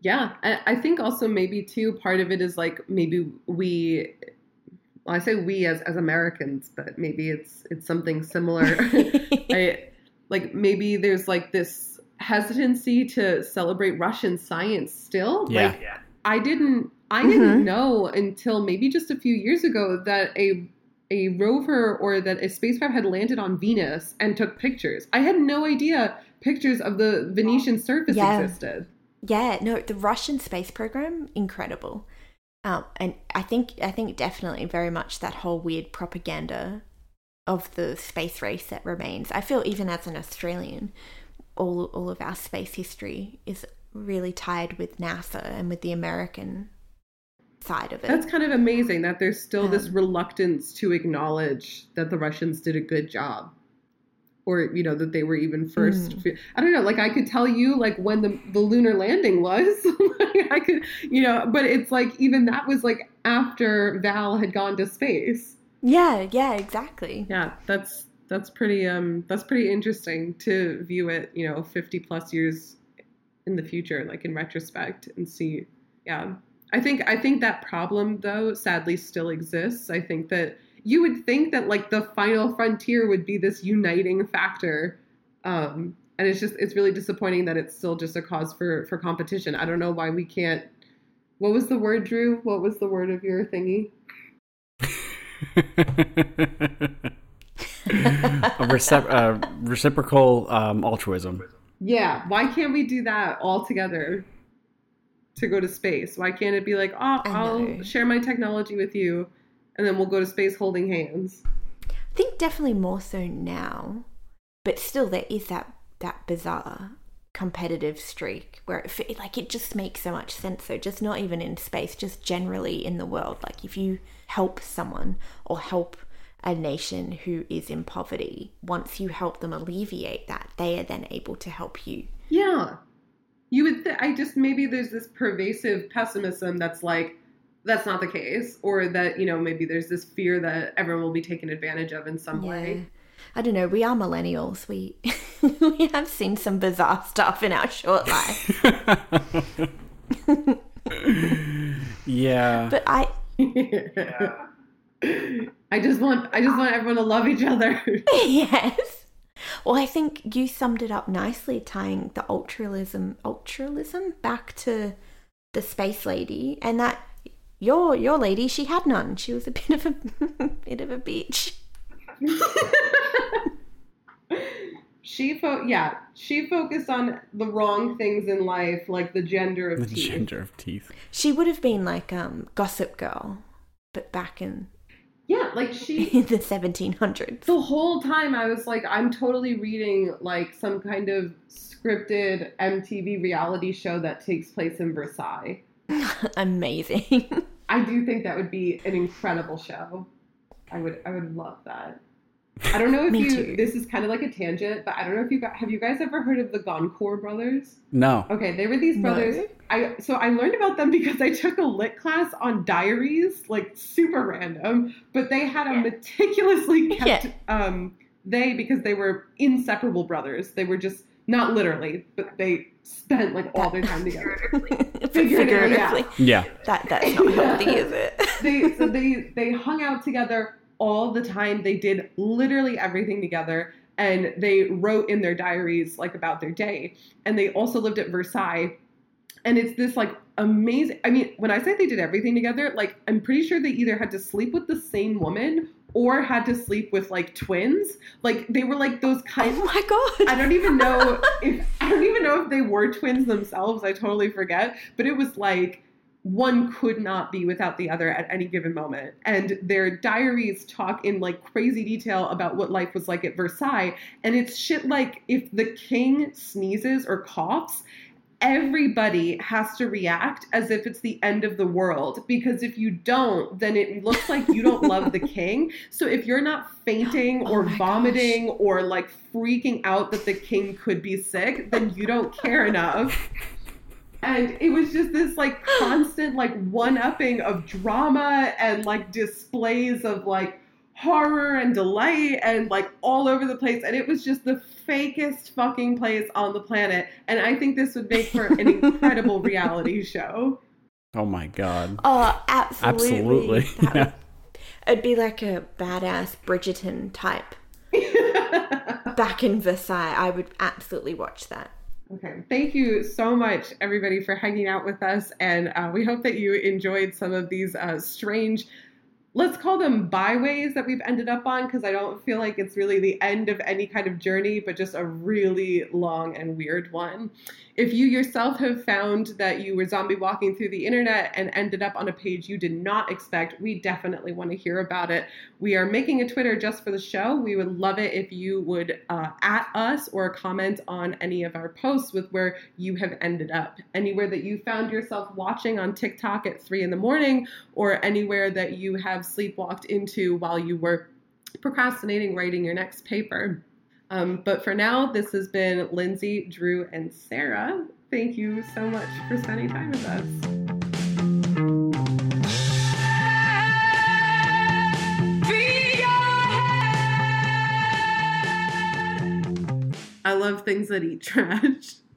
Yeah, I, I think also maybe too part of it is like maybe we, well, I say we as as Americans, but maybe it's it's something similar. I like maybe there's like this hesitancy to celebrate Russian science still. Yeah. Like I didn't I Mhm. didn't know until maybe just a few years ago that a a rover or that a spacecraft had landed on Venus and took pictures. I had no idea pictures of the Venetian surface Yeah. existed. Yeah, no, the Russian space program incredible. Um, and I think I think definitely very much that whole weird propaganda of the space race that remains. I feel even as an Australian, all all of our space history is really tied with NASA and with the American side of it. That's kind of amazing that there's still this reluctance to acknowledge that the Russians did a good job. Or, you know, that they were even first. Mm. I don't know, like I could tell you like when the, the lunar landing was. Like, I could, you know, but it's like even that was like after Val had gone to space. yeah, yeah, exactly. Yeah, that's that's pretty um that's pretty interesting to view it, you know, 50 plus years in the future like in retrospect and see yeah. I think I think that problem though sadly still exists. I think that you would think that like the final frontier would be this uniting factor um and it's just it's really disappointing that it's still just a cause for for competition. I don't know why we can't what was the word Drew? What was the word of your thingy? a recep- uh, reciprocal um, altruism. Yeah, why can't we do that all together to go to space? Why can't it be like, oh, I'll share my technology with you, and then we'll go to space holding hands? I think definitely more so now, but still there is that that bizarre competitive streak where it, like it just makes so much sense. So just not even in space, just generally in the world. Like if you help someone or help a nation who is in poverty, once you help them alleviate that, they are then able to help you. Yeah. You would th- I just maybe there's this pervasive pessimism that's like that's not the case or that, you know, maybe there's this fear that everyone will be taken advantage of in some way. I don't know. We are millennials. We we have seen some bizarre stuff in our short life. Yeah. But I yeah. I just want I just want everyone to love each other. yes. Well, I think you summed it up nicely, tying the ultralism ultralism back to the space lady, and that your your lady she had none. She was a bit of a bit of a bitch. she fo- yeah, she focused on the wrong things in life like the gender of the teeth. gender of teeth. She would have been like um Gossip Girl, but back in Yeah, like she in the seventeen hundreds. the whole time I was like, I'm totally reading like some kind of scripted MTV reality show that takes place in Versailles. Amazing. I do think that would be an incredible show. I would I would love that. I don't know if Me you too. this is kind of like a tangent, but I don't know if you got have you guys ever heard of the Goncourt brothers? No. Okay, they were these No. brothers. I so I learned about them because I took a lit class on diaries, like super random, but they had a Yeah. meticulously kept Yeah. um they because they were inseparable brothers. They were just not literally, but they spent like all their time together. Figuratively, yeah. Figuratively. Yeah. That that's not healthy, is it? they so they they hung out together all the time. They did literally everything together and they wrote in their diaries like about their day. And they also lived at Versailles. And it's this like amazing I mean, when I say they did everything together, like I'm pretty sure they either had to sleep with the same woman or had to sleep with like twins. Like they were like those oh kind Oh my god. I don't even know if I don't even know if they were twins themselves. I totally forget. But it was like one could not be without the other at any given moment. And their diaries talk in like crazy detail about what life was like at Versailles. And it's shit like if the king sneezes or coughs, everybody has to react as if it's the end of the world because if you don't then it looks like you don't love the king so if you're not fainting Oh or my vomiting or like freaking out that the king could be sick then you don't care enough and it was just this like constant like one upping of drama and like displays of like horror and delight and like all over the place and it was just the fakest fucking place on the planet and i think this would make for an incredible reality show Oh my god. Oh, absolutely. Absolutely. That Yeah. would, it'd be like a badass Bridgerton type back in Versailles. I would absolutely watch that. Okay. Thank you so much, everybody, for hanging out with us. And uh, we hope that you enjoyed some of these uh, strange, let's call them byways that we've ended up on, because I don't feel like it's really the end of any kind of journey, but just a really long and weird one. If you yourself have found that you were zombie walking through the internet and ended up on a page you did not expect, we definitely want to hear about it. We are making a Twitter just for the show. We would love it if you would uh, at us or comment on any of our posts with where you have ended up. Anywhere that you found yourself watching on TikTok at three in the morning, or anywhere that you have sleepwalked into while you were procrastinating writing your next paper. Um, but for now, this has been Lindsay, Drew, and Sarah. Thank you so much for spending time with us. I love things that eat trash.